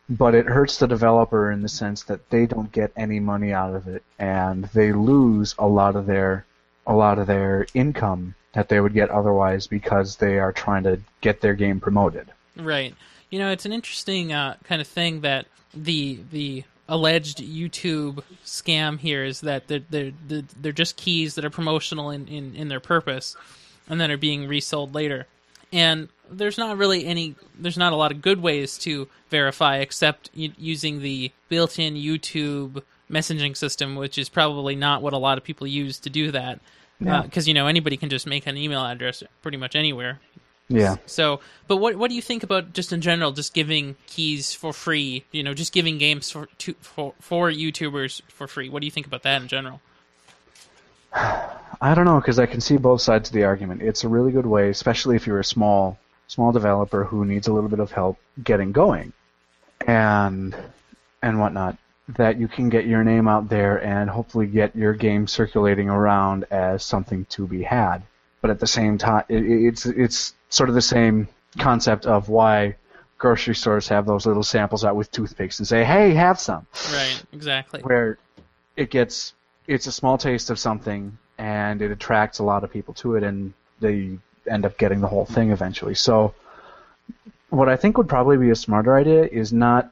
But it hurts the developer in the sense that they don't get any money out of it and they lose a lot of their a lot of their income that they would get otherwise because they are trying to get their game promoted. Right. You know, it's an interesting uh, kind of thing that the the alleged YouTube scam here is that they're they're they're, they're just keys that are promotional in, in, in their purpose, and then are being resold later. And there's not really any there's not a lot of good ways to verify except using the built-in YouTube messaging system, which is probably not what a lot of people use to do that. Because uh, you know anybody can just make an email address pretty much anywhere. Yeah. So, but what what do you think about just in general, just giving keys for free? You know, just giving games for to, for for YouTubers for free. What do you think about that in general? I don't know because I can see both sides of the argument. It's a really good way, especially if you're a small small developer who needs a little bit of help getting going, and and whatnot. That you can get your name out there and hopefully get your game circulating around as something to be had. But at the same time, it, it's it's sort of the same concept of why grocery stores have those little samples out with toothpicks and say, "Hey, have some." Right. Exactly. Where it gets it's a small taste of something and it attracts a lot of people to it and they end up getting the whole thing eventually. So what I think would probably be a smarter idea is not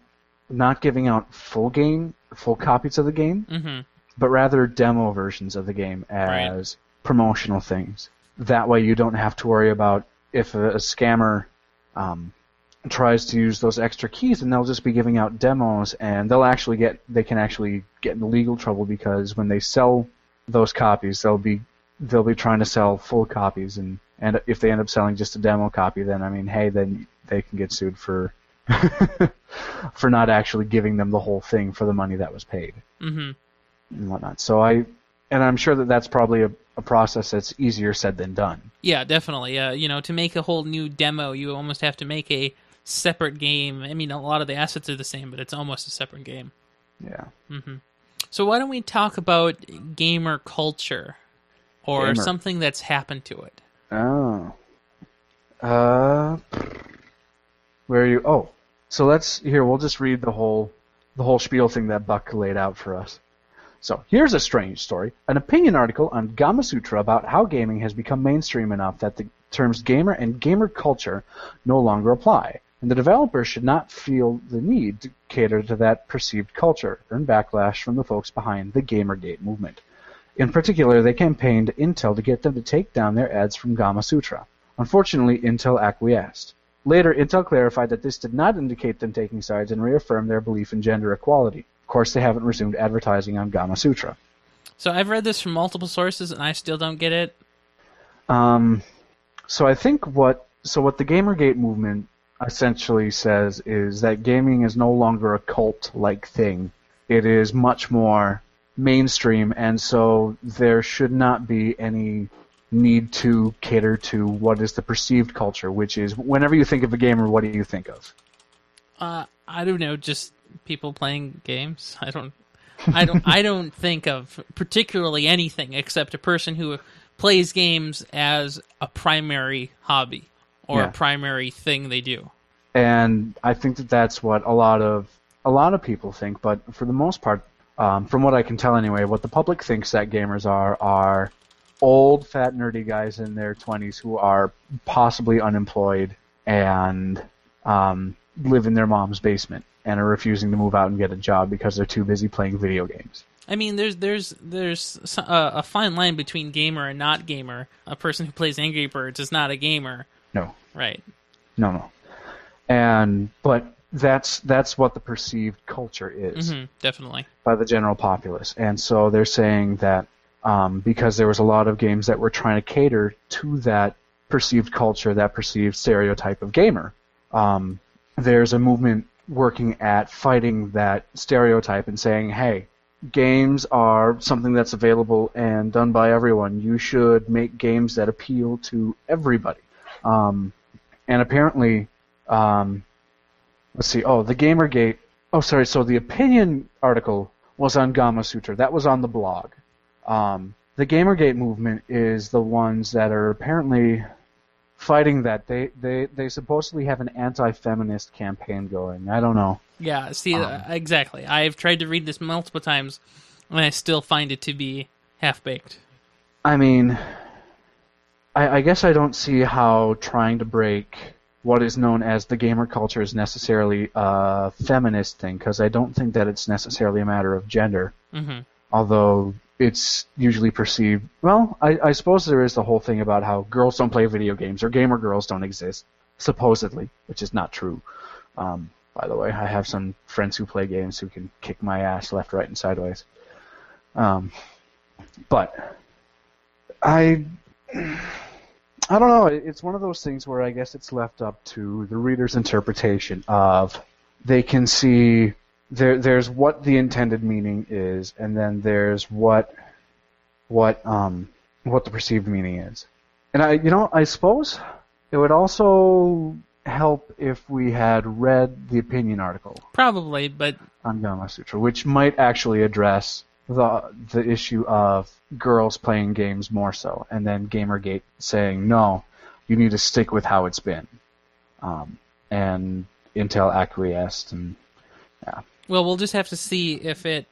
not giving out full game full copies of the game, Mm-hmm. but rather demo versions of the game as promotional things. That way, you don't have to worry about if a, a scammer um, tries to use those extra keys, and they'll just be giving out demos, and they'll actually get they can actually get into legal trouble because when they sell those copies, they'll be they'll be trying to sell full copies, and and if they end up selling just a demo copy, then I mean, hey, then they can get sued for for not actually giving them the whole thing for the money that was paid Mm-hmm. and whatnot. So I, and I'm sure that that's probably a, a process that's easier said than done. Yeah, definitely. Uh, you know, to make a whole new demo, you almost have to make a separate game. I mean, a lot of the assets are the same, but it's almost a separate game. Yeah. Mm-hmm. So why don't we talk about gamer culture or Gamer. something that's happened to it? Oh. Uh, where are you? Oh, so let's here. We'll just read the whole the whole spiel thing that Buck laid out for us. So here's a strange story: an opinion article on Gamasutra about how gaming has become mainstream enough that the terms gamer and gamer culture no longer apply, and the developers should not feel the need to cater to that perceived culture. Earn backlash from the folks behind the GamerGate movement. In particular, they campaigned Intel to get them to take down their ads from Gamasutra. Unfortunately, Intel acquiesced. Later, Intel clarified that this did not indicate them taking sides and reaffirmed their belief in gender equality. Of course, they haven't resumed advertising on Gamasutra. So I've read this from multiple sources, and I still don't get it. Um, so I think what so what the GamerGate movement essentially says is that gaming is no longer a cult-like thing. It is much more mainstream, and so there should not be any need to cater to what is the perceived culture, which is whenever you think of a gamer, what do you think of? Uh, I don't know, just people playing games. I don't, I don't, I don't think of particularly anything except a person who plays games as a primary hobby or Yeah. a primary thing they do. and I think that that's what a lot of a lot of people think. But for the most part, um, from what I can tell anyway, what the public thinks that gamers are are old, fat, nerdy guys in their twenties who are possibly unemployed and um, live in their mom's basement and are refusing to move out and get a job because they're too busy playing video games. I mean, there's there's there's a, a fine line between gamer and not gamer. A person who plays Angry Birds is not a gamer, No, right? no, no. And but that's that's what the perceived culture is. hmm definitely. by the general populace. And so they're saying that um, because there was a lot of games that were trying to cater to that perceived culture, that perceived stereotype of gamer, um, there's a movement working at fighting that stereotype and saying, hey, games are something that's available and done by everyone. You should make games that appeal to everybody. Um, and apparently, um, let's see. Oh, the GamerGate. Oh, sorry. So the opinion article was on Gamasutra. That was on the blog. Um, the GamerGate movement is the ones that are apparently fighting that. They they they supposedly have an anti-feminist campaign going. I don't know. Yeah. See, uh, exactly. I've tried to read this multiple times, and I still find it to be half baked. I mean, I, I guess I don't see how trying to break what is known as the gamer culture is necessarily a feminist thing, because I don't think that it's necessarily a matter of gender. hmm although it's usually perceived. Well, I, I suppose there is the whole thing about how girls don't play video games or gamer girls don't exist, supposedly, which is not true. Um, by the way, I have some friends who play games who can kick my ass left, right, and sideways. Um, but I, I don't know. It's one of those things where I guess it's left up to the reader's interpretation of they can see there there's what the intended meaning is, and then there's what what um what the perceived meaning is. And I you know I suppose it would also help if we had read the opinion article Probably, but on Gamasutra, which might actually address the the issue of girls playing games more so, and then GamerGate saying no, you need to stick with how it's been. Um, and Intel acquiesced, and Well, we'll just have to see if it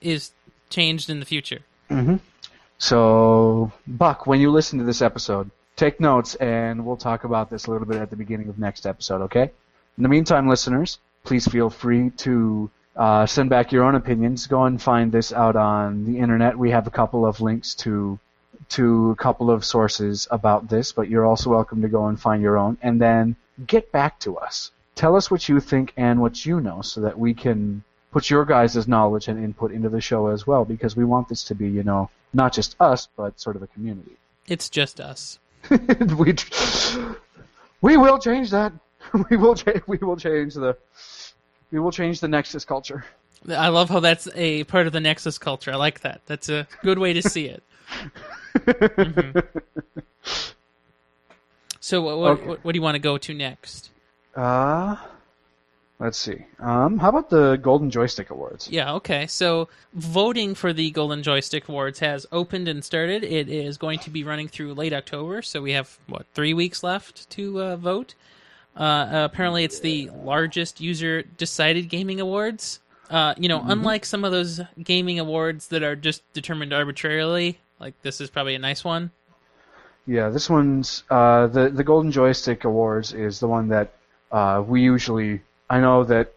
is changed in the future. So, Buck, when you listen to this episode, take notes and we'll talk about this a little bit at the beginning of next episode, okay? In the meantime, listeners, please feel free to uh, send back your own opinions. Go and find this out on the internet. We have a couple of links to to a couple of sources about this, but you're also welcome to go and find your own and then get back to us. Tell us what you think and what you know so that we can put your guys' knowledge and input into the show as well because we want this to be, you know, not just us, but sort of a community. It's just us. we we will change that. We will change. We will change the. We will change the Nexus culture. I love how that's a part of the Nexus culture. I like that. That's a good way to see it. Mhm. So, what, what, Okay. what, what do you want to go to next? Uh let's see. Um, how about the Golden Joystick Awards? Yeah, okay. So, voting for the Golden Joystick Awards has opened and started. It is going to be running through late October, so we have, what, three weeks left to uh, vote? Uh, apparently, it's the largest user decided gaming awards. Uh, you know, unlike some of those gaming awards that are just determined arbitrarily, like this is probably a nice one. Yeah, this one's uh, the the Golden Joystick Awards is the one that uh, we usually. I know that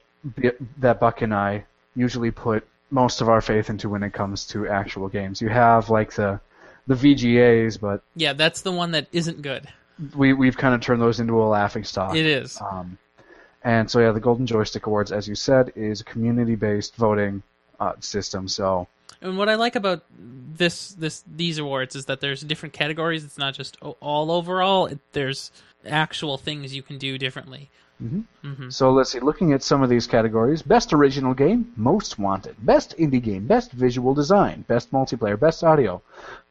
that Buck and I usually put most of our faith into when it comes to actual games. You have like the the VGAs, but Yeah, that's the one that isn't good. we we've kind of turned those into a laughing stock. It is. Um, and so yeah, the Golden Joystick Awards, as you said, is a community-based voting uh, system. So And what I like about this this these awards is that there's different categories. It's not just all overall. It, there's actual things you can do differently. Mm-hmm. Mm-hmm. So let's see. Looking at some of these categories: best original game, most wanted; best indie game, best visual design, best multiplayer, best audio,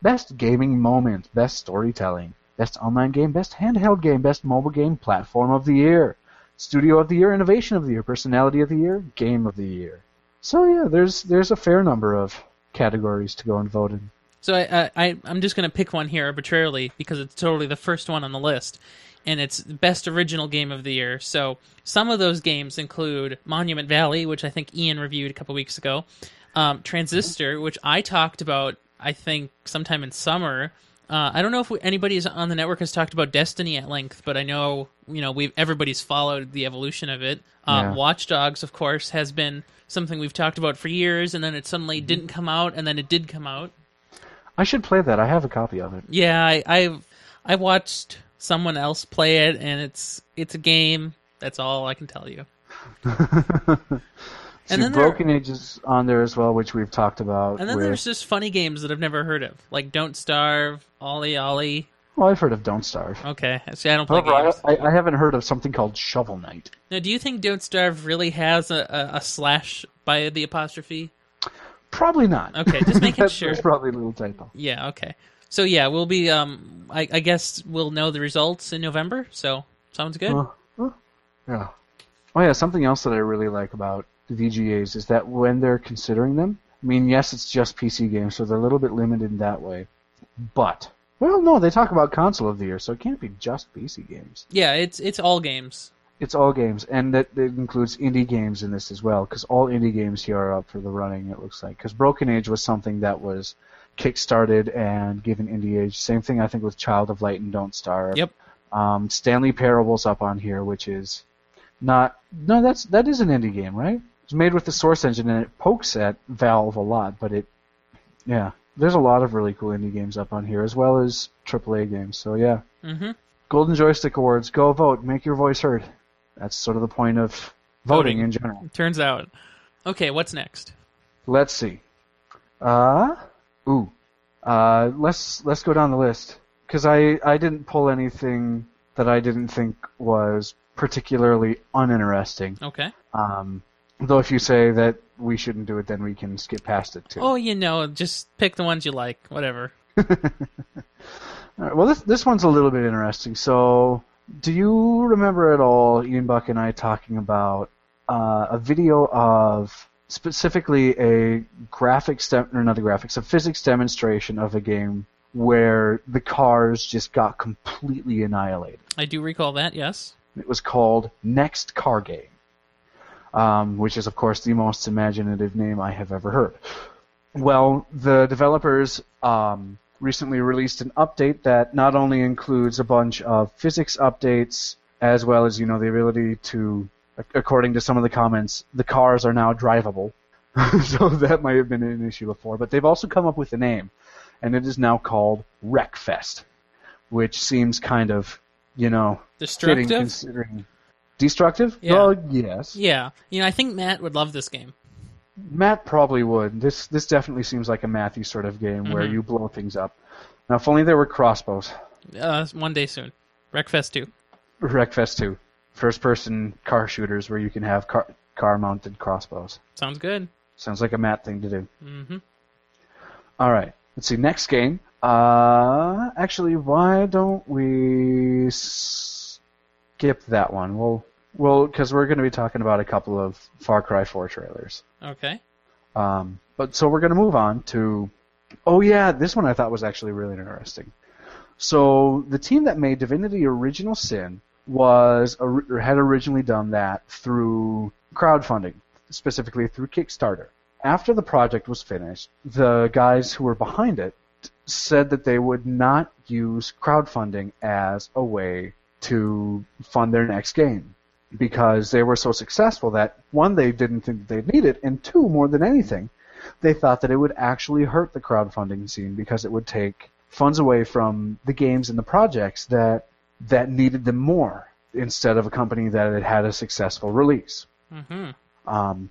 best gaming moment, best storytelling, best online game, best handheld game, best mobile game, platform of the year, studio of the year, innovation of the year, personality of the year, game of the year. So yeah, there's there's a fair number of categories to go and vote in. So I, I I- I'm just gonna pick one here arbitrarily because it's totally the first one on the list, and it's best original game of the year. So some of those games include Monument Valley, which I think Ian reviewed a couple weeks ago, um, Transistor, which I talked about I think sometime in summer. Uh, I don't know if we, anybody is on the network has talked about Destiny at length, but I know you know we've everybody's followed the evolution of it. Uh, Yeah. Watch Dogs, of course, has been something we've talked about for years, and then it suddenly didn't come out, and then it did come out. I should play that. I have a copy of it. Yeah, I, I've I watched someone else play it, and it's it's a game. That's all I can tell you. See, then there- Broken Age is on there as well, which we've talked about. And then with- there's just funny games that I've never heard of, like Don't Starve, OlliOlli. well, I've heard of Don't Starve. Okay, see, I don't play However, games. I, I, haven't heard of something called Shovel Knight. Now, do you think Don't Starve really has a, a, a slash by the apostrophe? Probably not. Okay, just making sure. There's probably a little typo. Yeah, okay. So yeah, we'll be. Um, I, I guess we'll know the results in November. So sounds good. Uh, uh, yeah. Oh yeah, something else that I really like about the VGAs is that when they're considering them, I mean, yes, it's just PC games, so they're a little bit limited in that way. But well, no, they talk about console of the year, so it can't be just PC games. Yeah, it's it's all games. It's all games, and that, that includes indie games in this as well, because all indie games here are up for the running. It looks like because Broken Age was something that was kickstarted and given indie age. Same thing I think with Child of Light and Don't Starve. Yep. Um, Stanley Parable's up on here, which is not no, that's that is an indie game, right? It's made with the Source engine and it pokes at Valve a lot, but it yeah, there's a lot of really cool indie games up on here as well as AAA games. So yeah, Mm-hmm. Golden Joystick Awards, go vote, make your voice heard. That's sort of the point of voting, Voting. in general. Turns out. Okay, what's next? Let's see. Uh, ooh, uh, let's let's go down the list because I I didn't pull anything that I didn't think was particularly uninteresting. Okay. Um, though if you say that we shouldn't do it, then we can skip past it too. Oh, you know, just pick the ones you like. Whatever. All right, well, this this one's a little bit interesting. So, do you remember at all Ian Buck and I talking about uh, a video of specifically a graphics dem- or not the graphics, a physics demonstration of a game where the cars just got completely annihilated? I do recall that. Yes. It was called Next Car Game, um, which is, of course, the most imaginative name I have ever heard. Well, the developers um, recently released an update that not only includes a bunch of physics updates, as well as you know the ability to, according to some of the comments, the cars are now drivable. so that might have been an issue before, but they've also come up with a name, and it is now called Wreckfest, which seems kind of, you know, fitting Destructive? considering destructive. Yeah. Well, yes. Yeah. You know, I think Matt would love this game. Matt probably would. This this definitely seems like a Matthew sort of game where Mhm. you blow things up. Now, if only there were crossbows. Uh, one day soon. Wreckfest 2. Wreckfest 2. First person car shooters where you can have car, car mounted crossbows. Sounds good. Sounds like a Matt thing to do. hmm All right. Let's see. Next game. Uh, actually, why don't we skip that one? We'll, we'll, because we're going to be talking about a couple of Far Cry 4 trailers. Okay. Um, but so we're going to move on to. Oh yeah, this one I thought was actually really interesting. So the team that made Divinity Original Sin was or had originally done that through crowdfunding, specifically through Kickstarter. After the project was finished, the guys who were behind it said that they would not use crowdfunding as a way to fund their next game because they were so successful that one they didn't think they'd need it and two more than anything they thought that it would actually hurt the crowdfunding scene because it would take funds away from the games and the projects that that needed them more instead of a company that had had a successful release hmm um,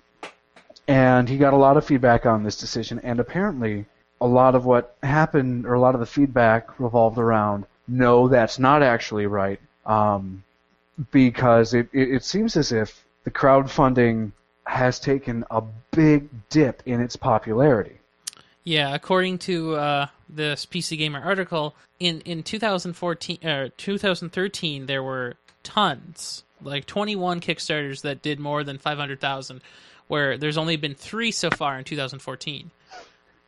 and he got a lot of feedback on this decision, and apparently, a lot of what happened, or a lot of the feedback revolved around, no, that's not actually right, um, because it, it, it seems as if the crowdfunding has taken a big dip in its popularity. Yeah, according to uh, this PC Gamer article, in in 2014 or 2013 there were tons, like 21 Kickstarters that did more than 500,000, where there's only been three so far in 2014.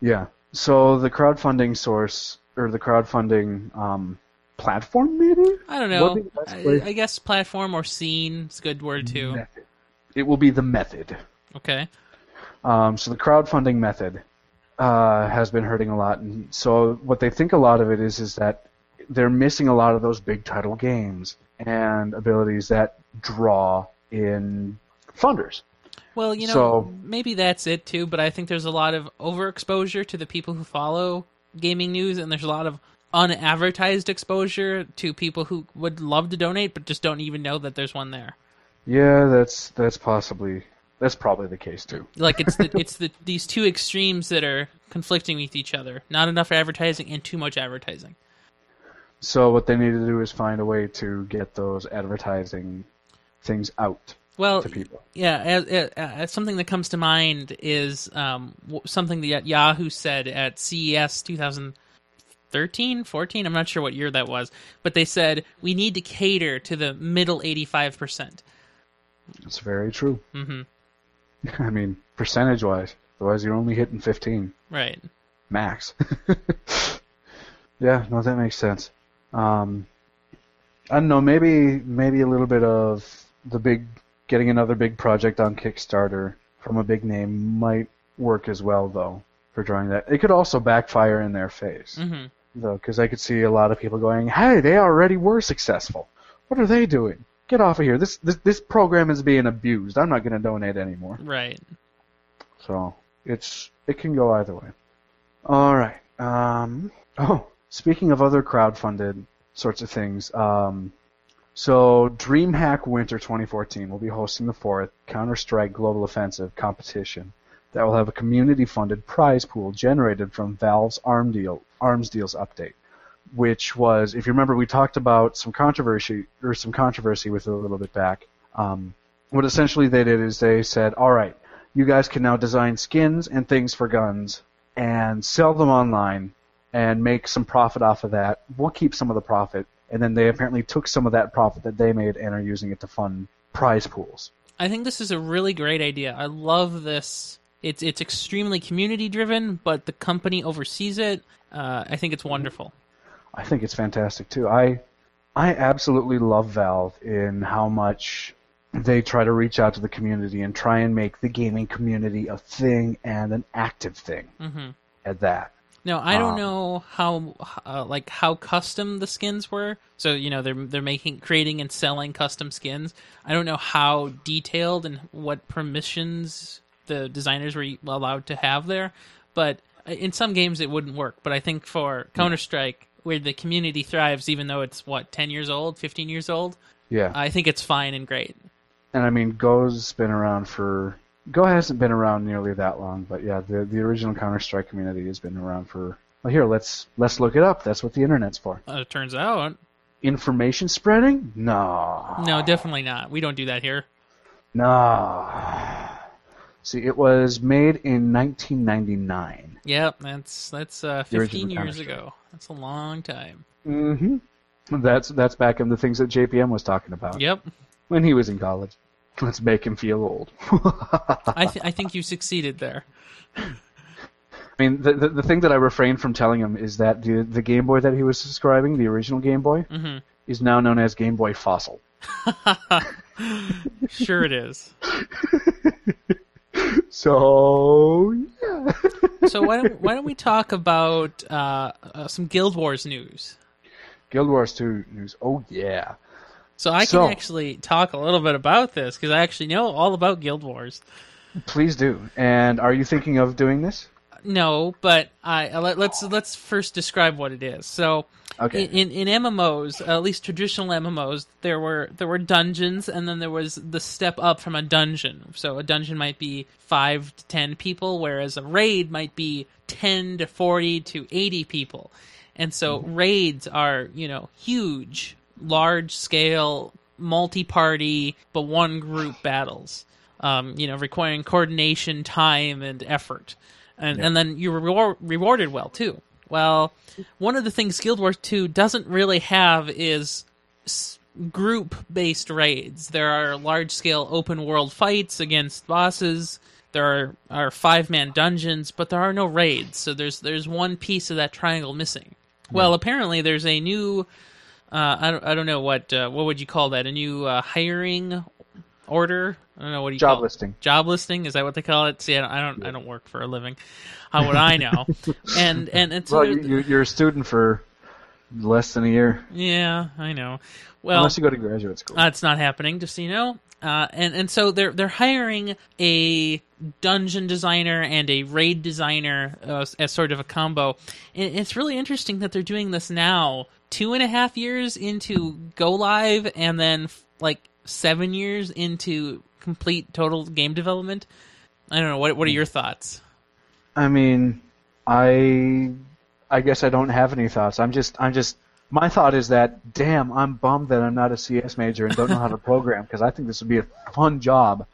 Yeah. So the crowdfunding source, or the crowdfunding um, platform, maybe? I don't know. What'd be the best way? I, I guess platform or scene is a good word too. Method. It will be the method. Okay. Um, so the crowdfunding method uh, has been hurting a lot, and so what they think a lot of it is is that they're missing a lot of those big title games and abilities that draw in funders. Well, you know, So- maybe that's it too, but I think there's a lot of overexposure to the people who follow gaming news, and there's a lot of unadvertised exposure to people who would love to donate but just don't even know that there's one there. Yeah, that's that's possibly that's probably the case too. Like it's the it's the these two extremes that are conflicting with each other. Not enough advertising and too much advertising. So what they need to do is find a way to get those advertising things out Well, to people. Yeah, as, as, something that comes to mind is um, something that Yahoo said at CES 2013, 14. I'm not sure what year that was, but they said we need to cater to the middle 85 percent. It's very true. hmm I mean, percentage wise, otherwise you're only hitting 15 Right. max. yeah, no, that makes sense. Um, I don't know, maybe maybe a little bit of the big getting another big project on Kickstarter from a big name might work as well, though, for drawing that. It could also backfire in their face, hmm though, because I could see a lot of people going, "Hey, they already were successful. What are they doing? Get off of here! This this this program is being abused. I'm not going to donate anymore." Right. So it's it can go either way. All right. Um, oh, speaking of other crowd-funded sorts of things, um, so DreamHack Winter 2014 will be hosting the fourth Counter-Strike Global Offensive competition that will have a community-funded prize pool generated from Valve's Arm deal, Arms Deals update, which was, if you remember, we talked about some controversy or some controversy with it a little bit back. Um, what essentially they did is they said, all right you guys can now design skins and things for guns and sell them online and make some profit off of that. We'll keep some of the profit. And then they apparently took some of that profit that they made and are using it to fund prize pools. I think this is a really great idea. I love this. It's it's extremely community driven, but the company oversees it. Uh, I think it's wonderful. I think it's fantastic too. I I absolutely love Valve in how much they try to reach out to the community and try and make the gaming community a thing and an active thing hmm at that. No, I don't Um, know how uh, like how custom the skins were. So you know they're they're making creating and selling custom skins. I don't know how detailed and what permissions the designers were allowed to have there, but in some games it wouldn't work. But I think for Counter Strike, where the community thrives, even though it's what ten years old, fifteen years old, Yeah. I think it's fine and great. And I mean, Go's been around for. Go hasn't been around nearly that long, but yeah, the the original Counter Strike community has been around for. Well, here let's let's look it up. That's what the internet's for. Uh, it turns out, Information spreading? No. no, definitely not. We don't do that here. No. See, it was made in 1999. Yep, that's that's uh, fifteen years Counter-Strike. ago. That's a long time. Mm-hmm. That's that's back in the things that JPM was talking about Yep. when he was in college. Let's make him feel old. I, th- I think you succeeded there. I mean, the, the the thing that I refrained from telling him is that the the Game Boy that he was describing, the original Game Boy, hmm is now known as Game Boy Fossil. Sure it is. So yeah. So why don't why don't we talk about uh, uh, some Guild Wars news? Guild Wars 2 news. Oh yeah. So I can So- actually talk a little bit about this because I actually know all about Guild Wars. Please do. And are you thinking of doing this? No, but I uh, let, let's let's first describe what it is. So Okay. in, in MMOs, at least traditional MMOs, there were there were dungeons, and then there was the step up from a dungeon. So a dungeon might be five to ten people, whereas a raid might be ten to forty to eighty people. And so raids are you know huge, large scale, multi party, but one group battles. Um, you know, requiring coordination, time, and effort, and and then you're rewar- rewarded well too. Well, one of the things Guild Wars 2 doesn't really have is s- group based raids. There are large scale open world fights against bosses. There are, are five man dungeons, but there are no raids. So there's there's one piece of that triangle missing. Well, apparently there's a new uh, I don't I don't know what uh, what would you call that? A new uh, hiring order? I don't know what do you Job call it? listing. job listing? Is that what they call it? See i don't i don't, I don't work for a living. How would i know? And and it's Well, you, you- you're a student for less than a year, yeah i know. Well unless you go to graduate school. that's not happening just so you know. Uh, and and so they're they're hiring a dungeon designer and a raid designer uh, as sort of a combo. And it's really interesting that they're doing this now, two and a half years into go live, and then like seven years into complete total game development. I don't know. What what are your thoughts? I mean, I I guess I don't have any thoughts. I'm just I'm just my thought is that damn, I'm bummed that I'm not a CS major and don't know how to program because I think this would be a fun job.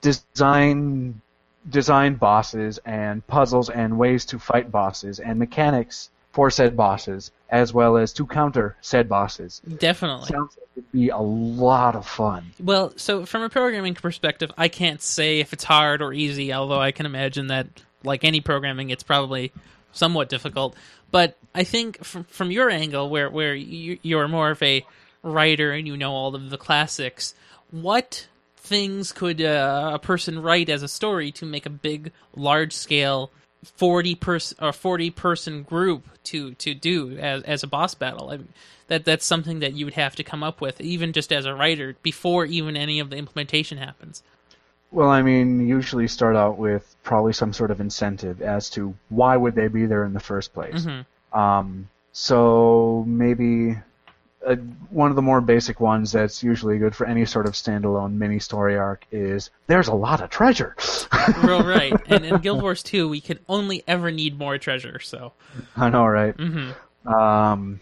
Design design bosses and puzzles and ways to fight bosses and mechanics for said bosses as well as to counter said bosses. Definitely. Sounds like it'd be a lot of fun. Well, so from a programming perspective, I can't say if it's hard or easy, although I can imagine that, like any programming, it's probably somewhat difficult. But I think from from your angle, where where you, you're more of a writer and you know all of the classics, what things could uh, a person write as a story to make a big, large scale forty person or forty person group to to do as as a boss battle? I mean, that that's something that you would have to come up with, even just as a writer, before even any of the implementation happens. Well, I mean, usually start out with probably some sort of incentive as to why would they be there in the first place. Mhm. Um, so maybe uh, one of the more basic ones that's usually good for any sort of standalone mini story arc is there's a lot of treasure. Real right. And in Guild Wars 2, we can only ever need more treasure. So, I know, right? hmm Um,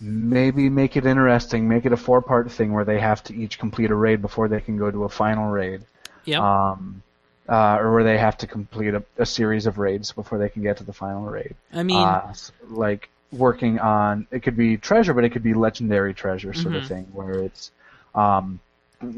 maybe make it interesting. Make it a four-part thing where they have to each complete a raid before they can go to a final raid. yep. Um, uh, or where they have to complete a, a series of raids before they can get to the final raid. I mean, uh, like working on it could be treasure, but it could be legendary treasure sort Mhm. of thing, where it's um,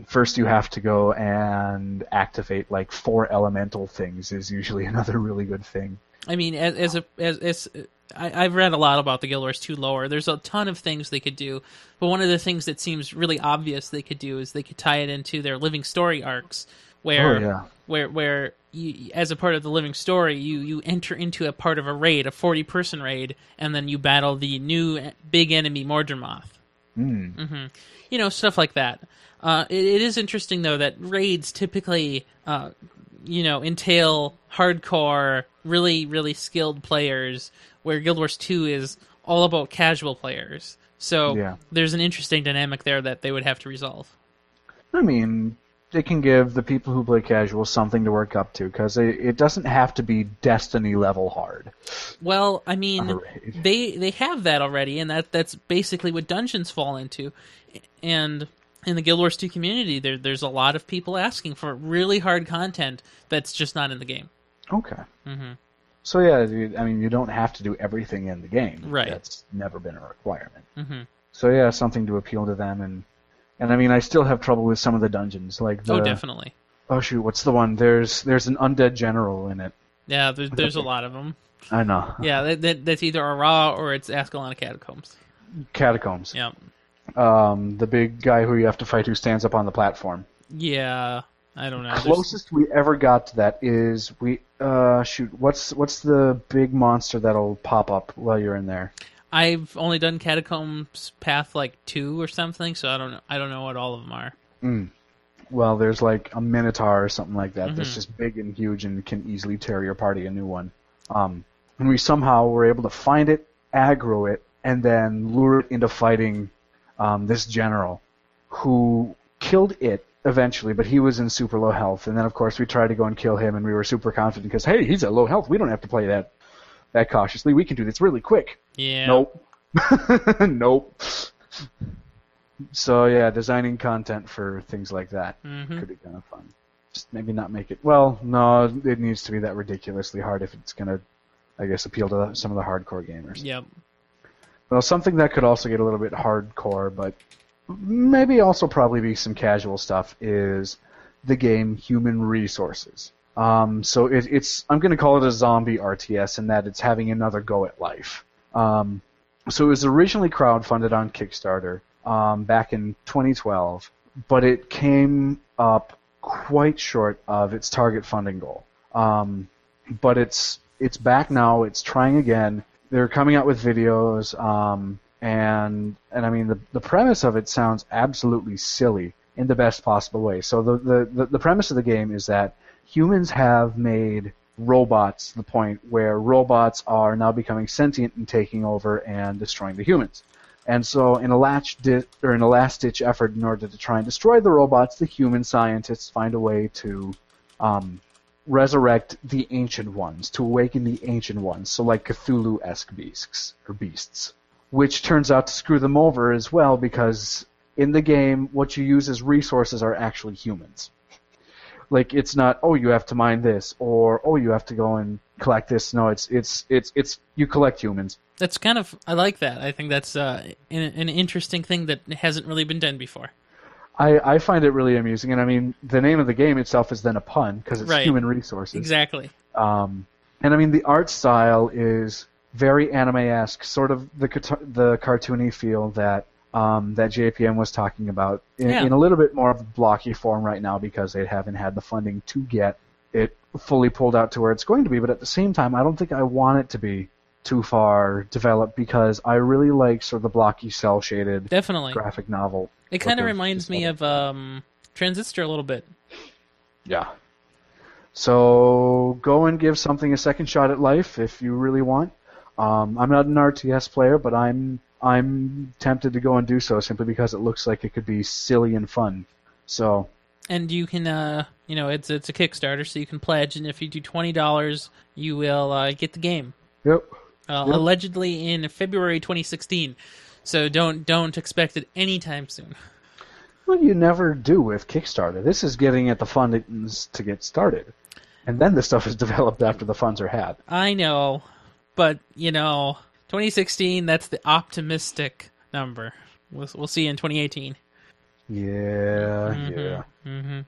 first you have to go and activate like four elemental things is usually another really good thing. I mean, as, as a as, as I, I've read a lot about the Guild Wars 2 lore. There's a ton of things they could do, but one of the things that seems really obvious they could do is they could tie it into their living story arcs, where Oh, yeah. where where you, as a part of the living story, you you enter into a part of a raid, a 40 person raid, and then you battle the new big enemy Mordremoth. Mm. hmm You know, stuff like that. Uh, it, it is interesting though that raids typically, uh, you know, entail hardcore, really, really skilled players, where Guild Wars Two is all about casual players. So Yeah. there's an interesting dynamic there that they would have to resolve. I mean, they can give the people who play casual something to work up to because it, it doesn't have to be Destiny level hard. Well, I mean, on a raid. they they have that already, and that that's basically what dungeons fall into. And in the Guild Wars 2 community, there there's a lot of people asking for really hard content that's just not in the game. Okay. hmm So yeah, I mean, you don't have to do everything in the game. Right. That's never been a requirement. hmm So yeah, something to appeal to them, and and I mean, I still have trouble with some of the dungeons, like the Oh, definitely. oh shoot, what's the one? There's there's an undead general in it. Yeah, there's there's a lot of them. I know. Yeah, that, that, that's either Arah or it's Ascalon Catacombs. Catacombs. Yeah, Um, the big guy who you have to fight who stands up on the platform. yeah. I don't know. There's- Closest we ever got to that is we uh shoot, what's what's the big monster that'll pop up while you're in there? I've only done Catacombs Path like two or something, so I don't know. I don't know what all of them are. Mm. Well, there's like a minotaur or something like that that's Mhm. just big and huge and can easily tear your party a new one. Um, and we somehow were able to find it, aggro it, and then lure it into fighting um, this general, who killed it eventually, but he was in super low health. And then of course we tried to go and kill him, and we were super confident because hey, he's at low health. We don't have to play that that cautiously. We can do this really quick. Yeah. Nope. nope. So yeah, designing content for things like that hmm could be kind of fun. Just maybe not make it. Well, no, it needs to be that ridiculously hard if it's gonna, I guess, appeal to some of the hardcore gamers. Yep. Well, something that could also get a little bit hardcore, but maybe also probably be some casual stuff is the game Human Resources. Um, so it, it's I'm going to call it a zombie RTS in that it's having another go at life. Um, so it was originally crowdfunded on Kickstarter um, back in 2012, but it came up quite short of its target funding goal. Um, but it's it's back now. It's trying again. They're coming out with videos, um, and and I mean the the premise of it sounds absolutely silly in the best possible way. So the the the, the premise of the game is that humans have made robots to the point where robots are now becoming sentient and taking over and destroying the humans. And so, in a latch di- or in a last-ditch effort, in order to try and destroy the robots, the human scientists find a way to um, resurrect the ancient ones, to awaken the ancient ones, so like Cthulhu-esque beasts or beasts, which turns out to screw them over as well because in the game, what you use as resources are actually humans. Like it's not oh you have to mine this or oh you have to go and collect this. No, it's it's it's it's you collect humans. That's kind of I like that. I think that's uh, an, an interesting thing that hasn't really been done before. I, I find it really amusing, and I mean the name of the game itself is then a pun because it's Right. human resources. Exactly. Um, and I mean, the art style is very anime-esque, sort of the the cartoony feel that um, that JPM was talking about in, Yeah. in a little bit more of a blocky form right now because they haven't had the funding to get it fully pulled out to where it's going to be. But at the same time, I don't think I want it to be too far developed because I really like sort of the blocky, cell-shaded Definitely. graphic novel. It kind of reminds me of um, Transistor a little bit. Yeah. So go and give something a second shot at life if you really want. Um, I'm not an RTS player, but I'm I'm tempted to go and do so simply because it looks like it could be silly and fun. So and you can uh you know it's it's a kickstarter so you can pledge and if you do $20 you will uh, get the game yep. uh, Yep. allegedly in february 2016 so don't don't expect it anytime soon Well, you never do with Kickstarter. This is getting at the funds to get started, and then the stuff is developed after the funds are had. i know but you know 2016 that's the optimistic number we'll, we'll see in 2018 Yeah, Mhm, yeah, mhm.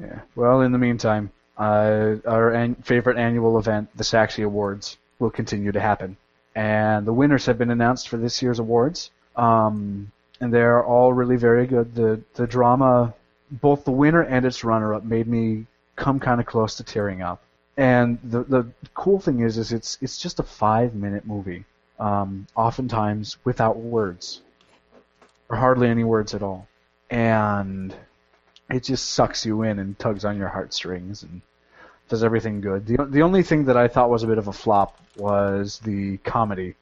yeah. Well, in the meantime, uh, our an- favorite annual event, the Saxxy Awards, will continue to happen, and the winners have been announced for this year's awards. Um, and they're all really very good. The the drama, both the winner and its runner-up, made me come kind of close to tearing up. And the the cool thing is, is it's it's just a five-minute movie, um, oftentimes without words, or hardly any words at all, and it just sucks you in and tugs on your heartstrings and does everything good. The the only thing that I thought was a bit of a flop was the comedy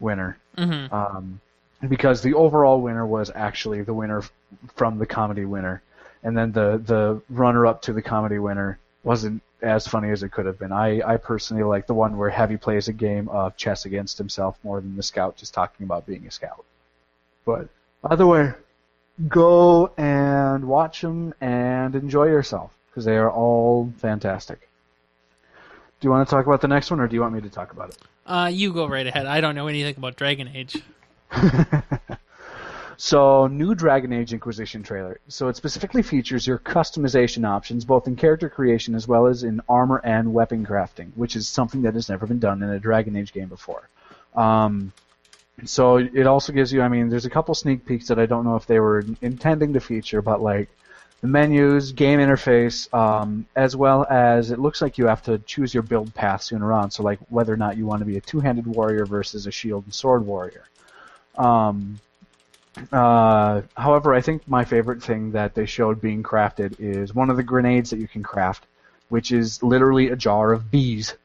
winner Mhm. um, because the overall winner was actually the winner f- from the comedy winner, and then the the runner up to the comedy winner wasn't as funny as it could have been. I I personally like the one where Heavy plays a game of chess against himself more than the scout just talking about being a scout. But either way, go and watch them and enjoy yourself because they are all fantastic. Do you want to talk about the next one, or do you want me to talk about it? Uh, you go right ahead. I don't know anything about Dragon Age. So, new Dragon Age Inquisition trailer. So, it specifically features your customization options, both in character creation as well as in armor and weapon crafting, which is something that has never been done in a Dragon Age game before. Um, so, it also gives you, I mean, there's a couple sneak peeks that I don't know if they were intending to feature, but like the menus, game interface, um, as well as it looks like you have to choose your build path sooner on. So, like whether or not you want to be a two handed warrior versus a shield and sword warrior. Um, uh, however, I think my favorite thing that they showed being crafted is one of the grenades that you can craft, which is literally a jar of bees.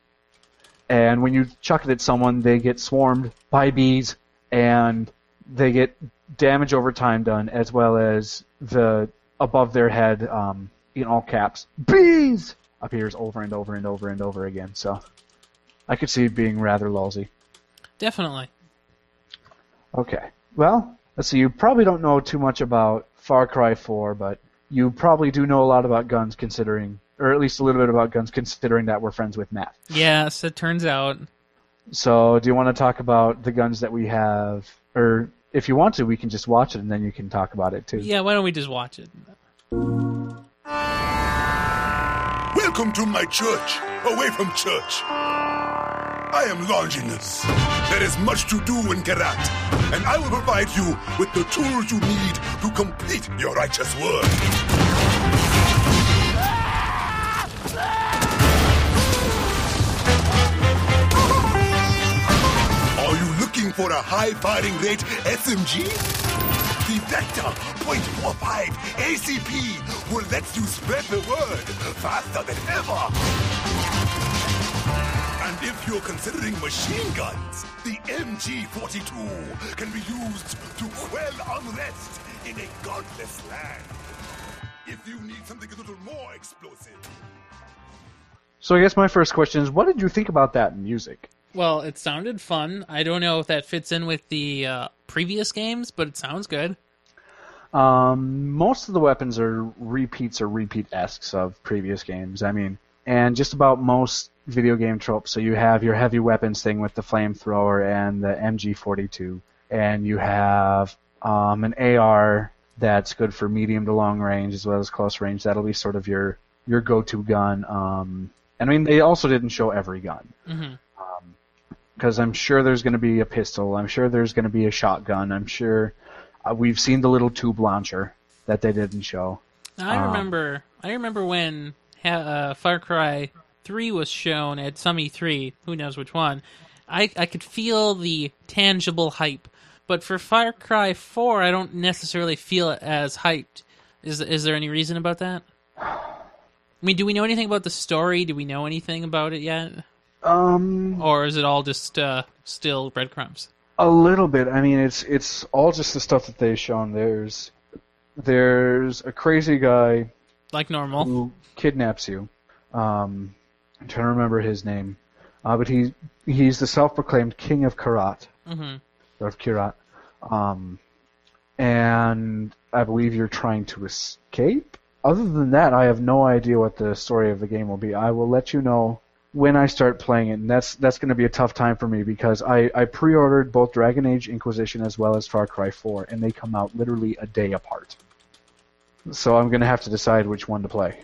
And when you chuck it at someone, they get swarmed by bees, and they get damage over time done, as well as the above their head, um, in all caps, bees appears over and over and over and over again. So I could see it being rather lousy. Definitely. Okay. Well, let's see. You probably don't know too much about Far Cry 4, but you probably do know a lot about guns, considering, or at least a little bit about guns, considering that we're friends with Matt. Yes, it turns out. So, do you want to talk about the guns that we have, or if you want to, we can just watch it and then you can talk about it too. Yeah, why don't we just watch it? Welcome to my church, away from church. I am Longinus. There is much to do in Kyrat, and I will provide you with the tools you need to complete your righteous work. Are you looking for a high firing rate SMG? The Vector .45 ACP will let you spread the word faster than ever. And if you're considering machine guns, the MG42 can be used to quell unrest in a godless land. If you need something a little more explosive, So, I guess my first question is, what did you think about that music? Well, it sounded fun. I don't know if that fits in with the uh, previous games, but it sounds good. Um, most of the weapons are repeats or repeat esques of previous games. I mean, and just about most video game tropes. So you have your heavy weapons thing with the flamethrower and the MG42, and you have um, an AR that's good for medium to long range as well as close range. That'll be sort of your your go-to gun. Um, and I mean, they also didn't show every gun hmm because I'm sure there's going to be a pistol. I'm sure there's going to be a shotgun. I'm sure uh, we've seen the little tube launcher that they didn't show. I Um, remember. I remember when ha- uh, Far Cry Three was shown at some E3. Who knows which one? I I could feel the tangible hype, but for Far Cry Four, I don't necessarily feel it as hyped. Is is there any reason about that? I mean, do we know anything about the story? Do we know anything about it yet, Um, or is it all just uh, still breadcrumbs? a little bit. I mean, it's it's all just the stuff that they've shown. There's there's a crazy guy Like normal. who kidnaps you. Um, I'm trying to remember his name, uh, but he he's the self-proclaimed king of Karat. hmm of Kyrat. Um, and I believe you're trying to escape. Other than that, I have no idea what the story of the game will be. I will let you know when I start playing it, and that's that's going to be a tough time for me because I, I pre-ordered both Dragon Age Inquisition as well as Far Cry 4, and they come out literally a day apart. So I'm going to have to decide which one to play.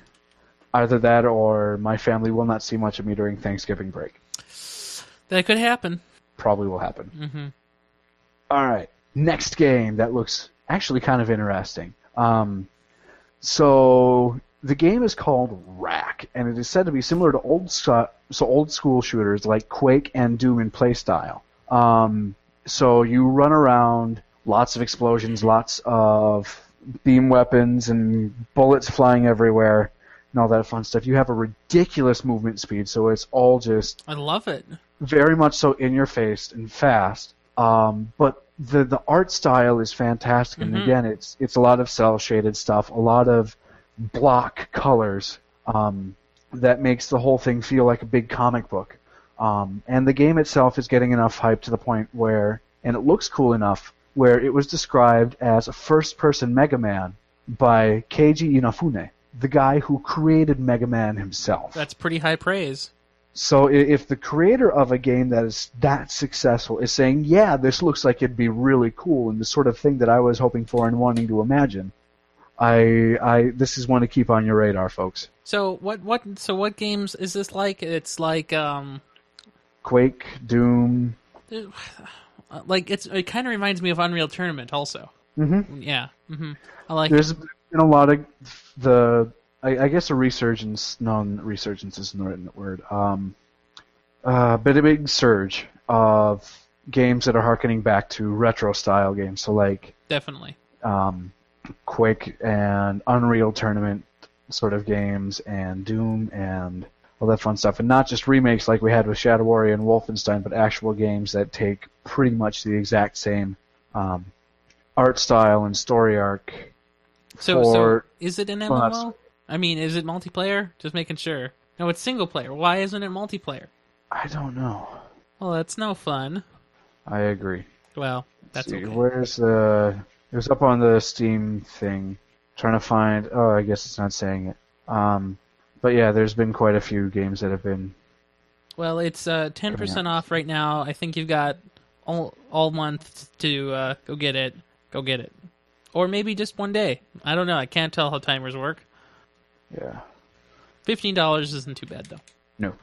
Either that, or my family will not see much of me during Thanksgiving break. That could happen. Probably will happen. Mm-hmm. All right, next game that looks actually kind of interesting. Um, so the game is called Rack, and it is said to be similar to old so old school shooters like Quake and Doom in playstyle. Um, so you run around, lots of explosions, lots of beam weapons, and bullets flying everywhere, and all that fun stuff. You have a ridiculous movement speed, so it's all just I love it. very much so in your face and fast. Um, but the the art style is fantastic, and Mhm. again, it's it's a lot of cell shaded stuff, a lot of block colors um, that makes the whole thing feel like a big comic book. Um, and the game itself is getting enough hype to the point where, and it looks cool enough, where it was described as a first person Mega Man by Keiji Inafune, the guy who created Mega Man himself. That's pretty high praise. So if the creator of a game that is that successful is saying, "Yeah, this looks like it'd be really cool and the sort of thing that I was hoping for and wanting to imagine," I, I, this is one to keep on your radar, folks. So what what so what games is this like? It's like um Quake, Doom. like it's it kind of reminds me of Unreal Tournament also. hmm Yeah. hmm I like There's it. Been a lot of the, I, I guess a resurgence. No, resurgence isn't the right word. Um, uh, but a big surge of games that are harkening back to retro style games. So like definitely. um, Quake and Unreal Tournament sort of games, and Doom and all that fun stuff, and not just remakes like we had with Shadow Warrior and Wolfenstein, but actual games that take pretty much the exact same um, art style and story arc. So so is it an MMO? I mean, is it multiplayer? Just making sure. No, it's single player. Why isn't it multiplayer? I don't know. Well, that's no fun. I agree. Well, that's See, okay. Where's the? It was up on the Steam thing. Trying to find. Oh, I guess it's not saying it. Um, but yeah, there's been quite a few games that have been. Well, it's uh, 10% off right now. I think you've got all all month to uh, go get it. Go get it. Or maybe just one day. I don't know. I can't tell how timers work. Yeah. $15 isn't too bad, though. No.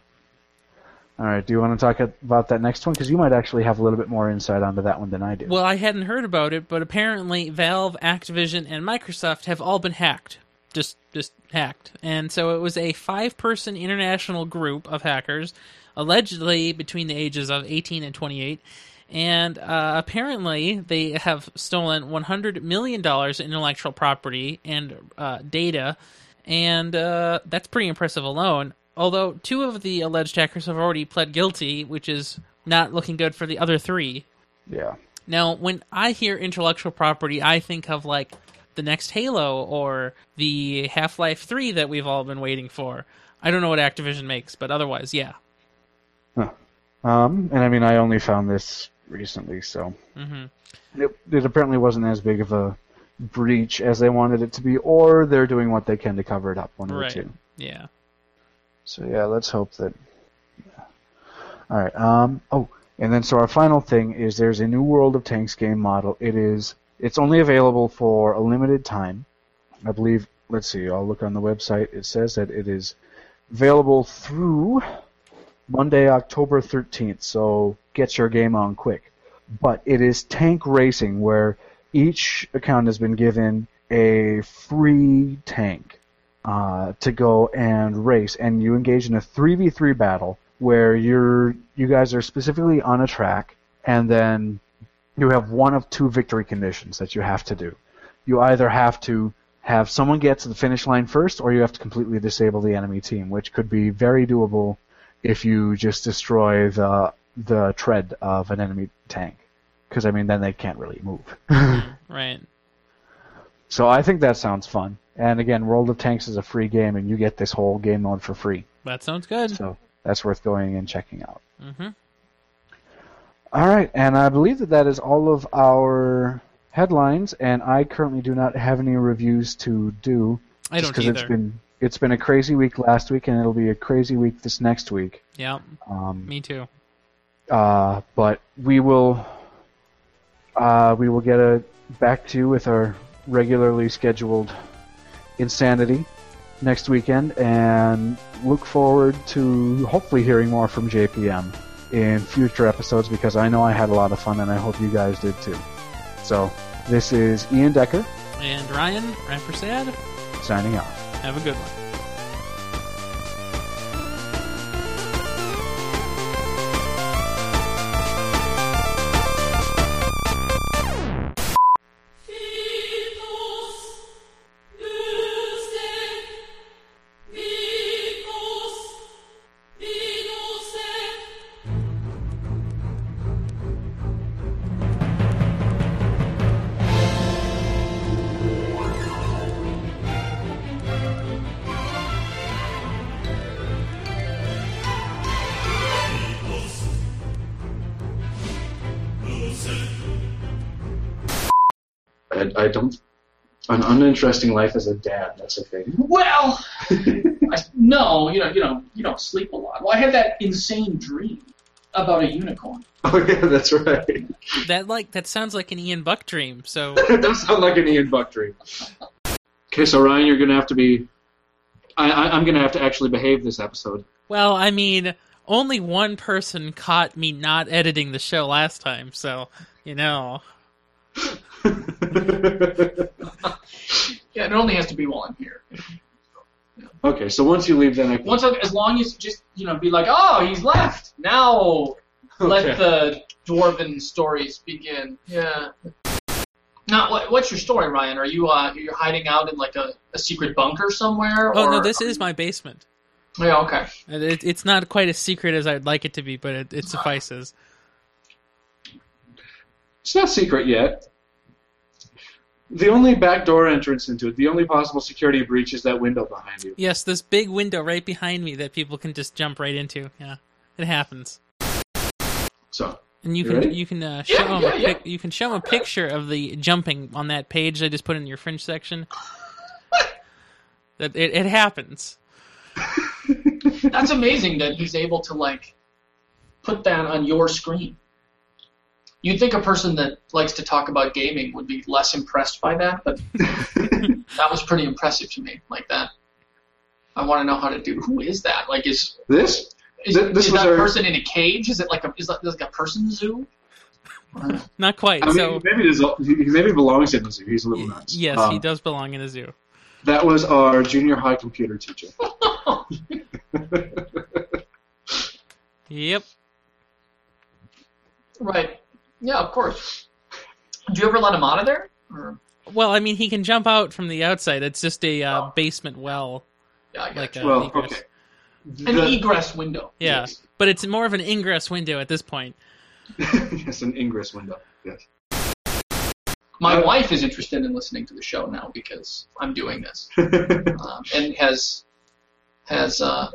All right. Do you want to talk about that next one? Because you might actually have a little bit more insight onto that one than I do. Well, I hadn't heard about it, but apparently Valve, Activision, and Microsoft have all been hacked. Just just hacked. And so it was a five-person international group of hackers, allegedly between the ages of 18 and 28. And uh, apparently, they have stolen 100 million dollars in intellectual property and uh, data, and uh, that's pretty impressive alone. Although two of the alleged hackers have already pled guilty, which is not looking good for the other three. yeah. Now, when I hear intellectual property, I think of like the next Halo or the Half Life 3 that we've all been waiting for. I don't know what Activision makes, but otherwise, yeah. Um, and I mean, I only found this recently, so hmm it, it apparently wasn't as big of a breach as they wanted it to be, or they're doing what they can to cover it up. One of Right. the two. Yeah. So yeah, let's hope that. yeah. All right. Um. Oh, and then so our final thing is there's a new World of Tanks game model. It is. It's only available for a limited time. I believe. Let's see. I'll look on the website. It says that it is available through Monday, October 13th. So get your game on quick. But it is tank racing, where each account has been given a free tank uh, to go and race, and you engage in a 3v3 battle where you're you guys are specifically on a track, and then you have one of two victory conditions that you have to do. You either have to have someone get to the finish line first, or you have to completely disable the enemy team, which could be very doable if you just destroy the the tread of an enemy tank. Because I mean, then they can't really move. Right. So I think that sounds fun. And again, World of Tanks is a free game, and you get this whole game mode for free. That sounds good. So that's worth going and checking out. hmm All right, and I believe that that is all of our headlines. And I currently do not have any reviews to do. I don't it's either. been it's been a crazy week last week, and it'll be a crazy week this next week. Yeah, Um, me too. uh, but we will uh, we will get a back to you with our regularly scheduled insanity next weekend, and look forward to hopefully hearing more from JPM in future episodes because I know I had a lot of fun, and I hope you guys did too. So this is Ian Decker And Ryan Rampersad, signing off. Have a good one. Uninteresting life as a dad. That's a thing. Well, I, no, you know, you know, you don't sleep a lot. Well, I had that insane dream about a unicorn. Oh yeah, that's right. That like that sounds like an Ian Buck dream. So that does sound like an Ian Buck dream. Okay, so Ryan, you're gonna have to be. I, I, I'm gonna have to actually behave this episode. well, I mean, only one person caught me not editing the show last time, so you know. Yeah, it only has to be while I'm here. okay, so once you leave, then I. Once, I, as long as you just you know, be like, oh, he's left. Now let Okay. the dwarven stories begin. Yeah. Now, what, what's your story, Ryan? Are you uh, you're hiding out in like a, a secret bunker somewhere? Oh or, no, this is my basement. Yeah, okay. And It, it's not quite as secret as I'd like it to be, but it, it suffices. It's not secret yet. The only backdoor entrance into it, the only possible security breach is that window behind you. Yes, this big window right behind me that people can just jump right into. Yeah, it happens. So, And you You can ready? you can uh, Yeah, show 'em yeah, a yeah. you can show 'em a picture of the jumping on that page I just put in your fringe section. that it, it happens. That's amazing that he's able to like put that on your screen. You'd think a person that likes to talk about gaming would be less impressed by that, but that was pretty impressive to me. Like that, I want to know how to do. Who is that? Like, is this? is, Th- this is was that our- person in a cage? Is it like a is that like a person zoo? Not quite. I mean, so maybe, there's he maybe belongs in the zoo. He's a little nuts. yes, Um, he does belong in a zoo. That was our junior high computer teacher. Yep. right. Yeah, of course. Do you ever let him out of there? Or, Well, I mean, he can jump out from the outside. It's just a uh, Oh. basement well, yeah, I got like you. a well, egress. okay. an The- egress window. Yeah, Yes. but it's more of an ingress window at this point. yes, an ingress window. Yes. My Uh, wife is interested in listening to the show now because I'm doing this, um, and has has uh,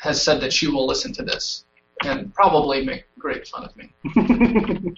has said that she will listen to this and probably make great fun of me.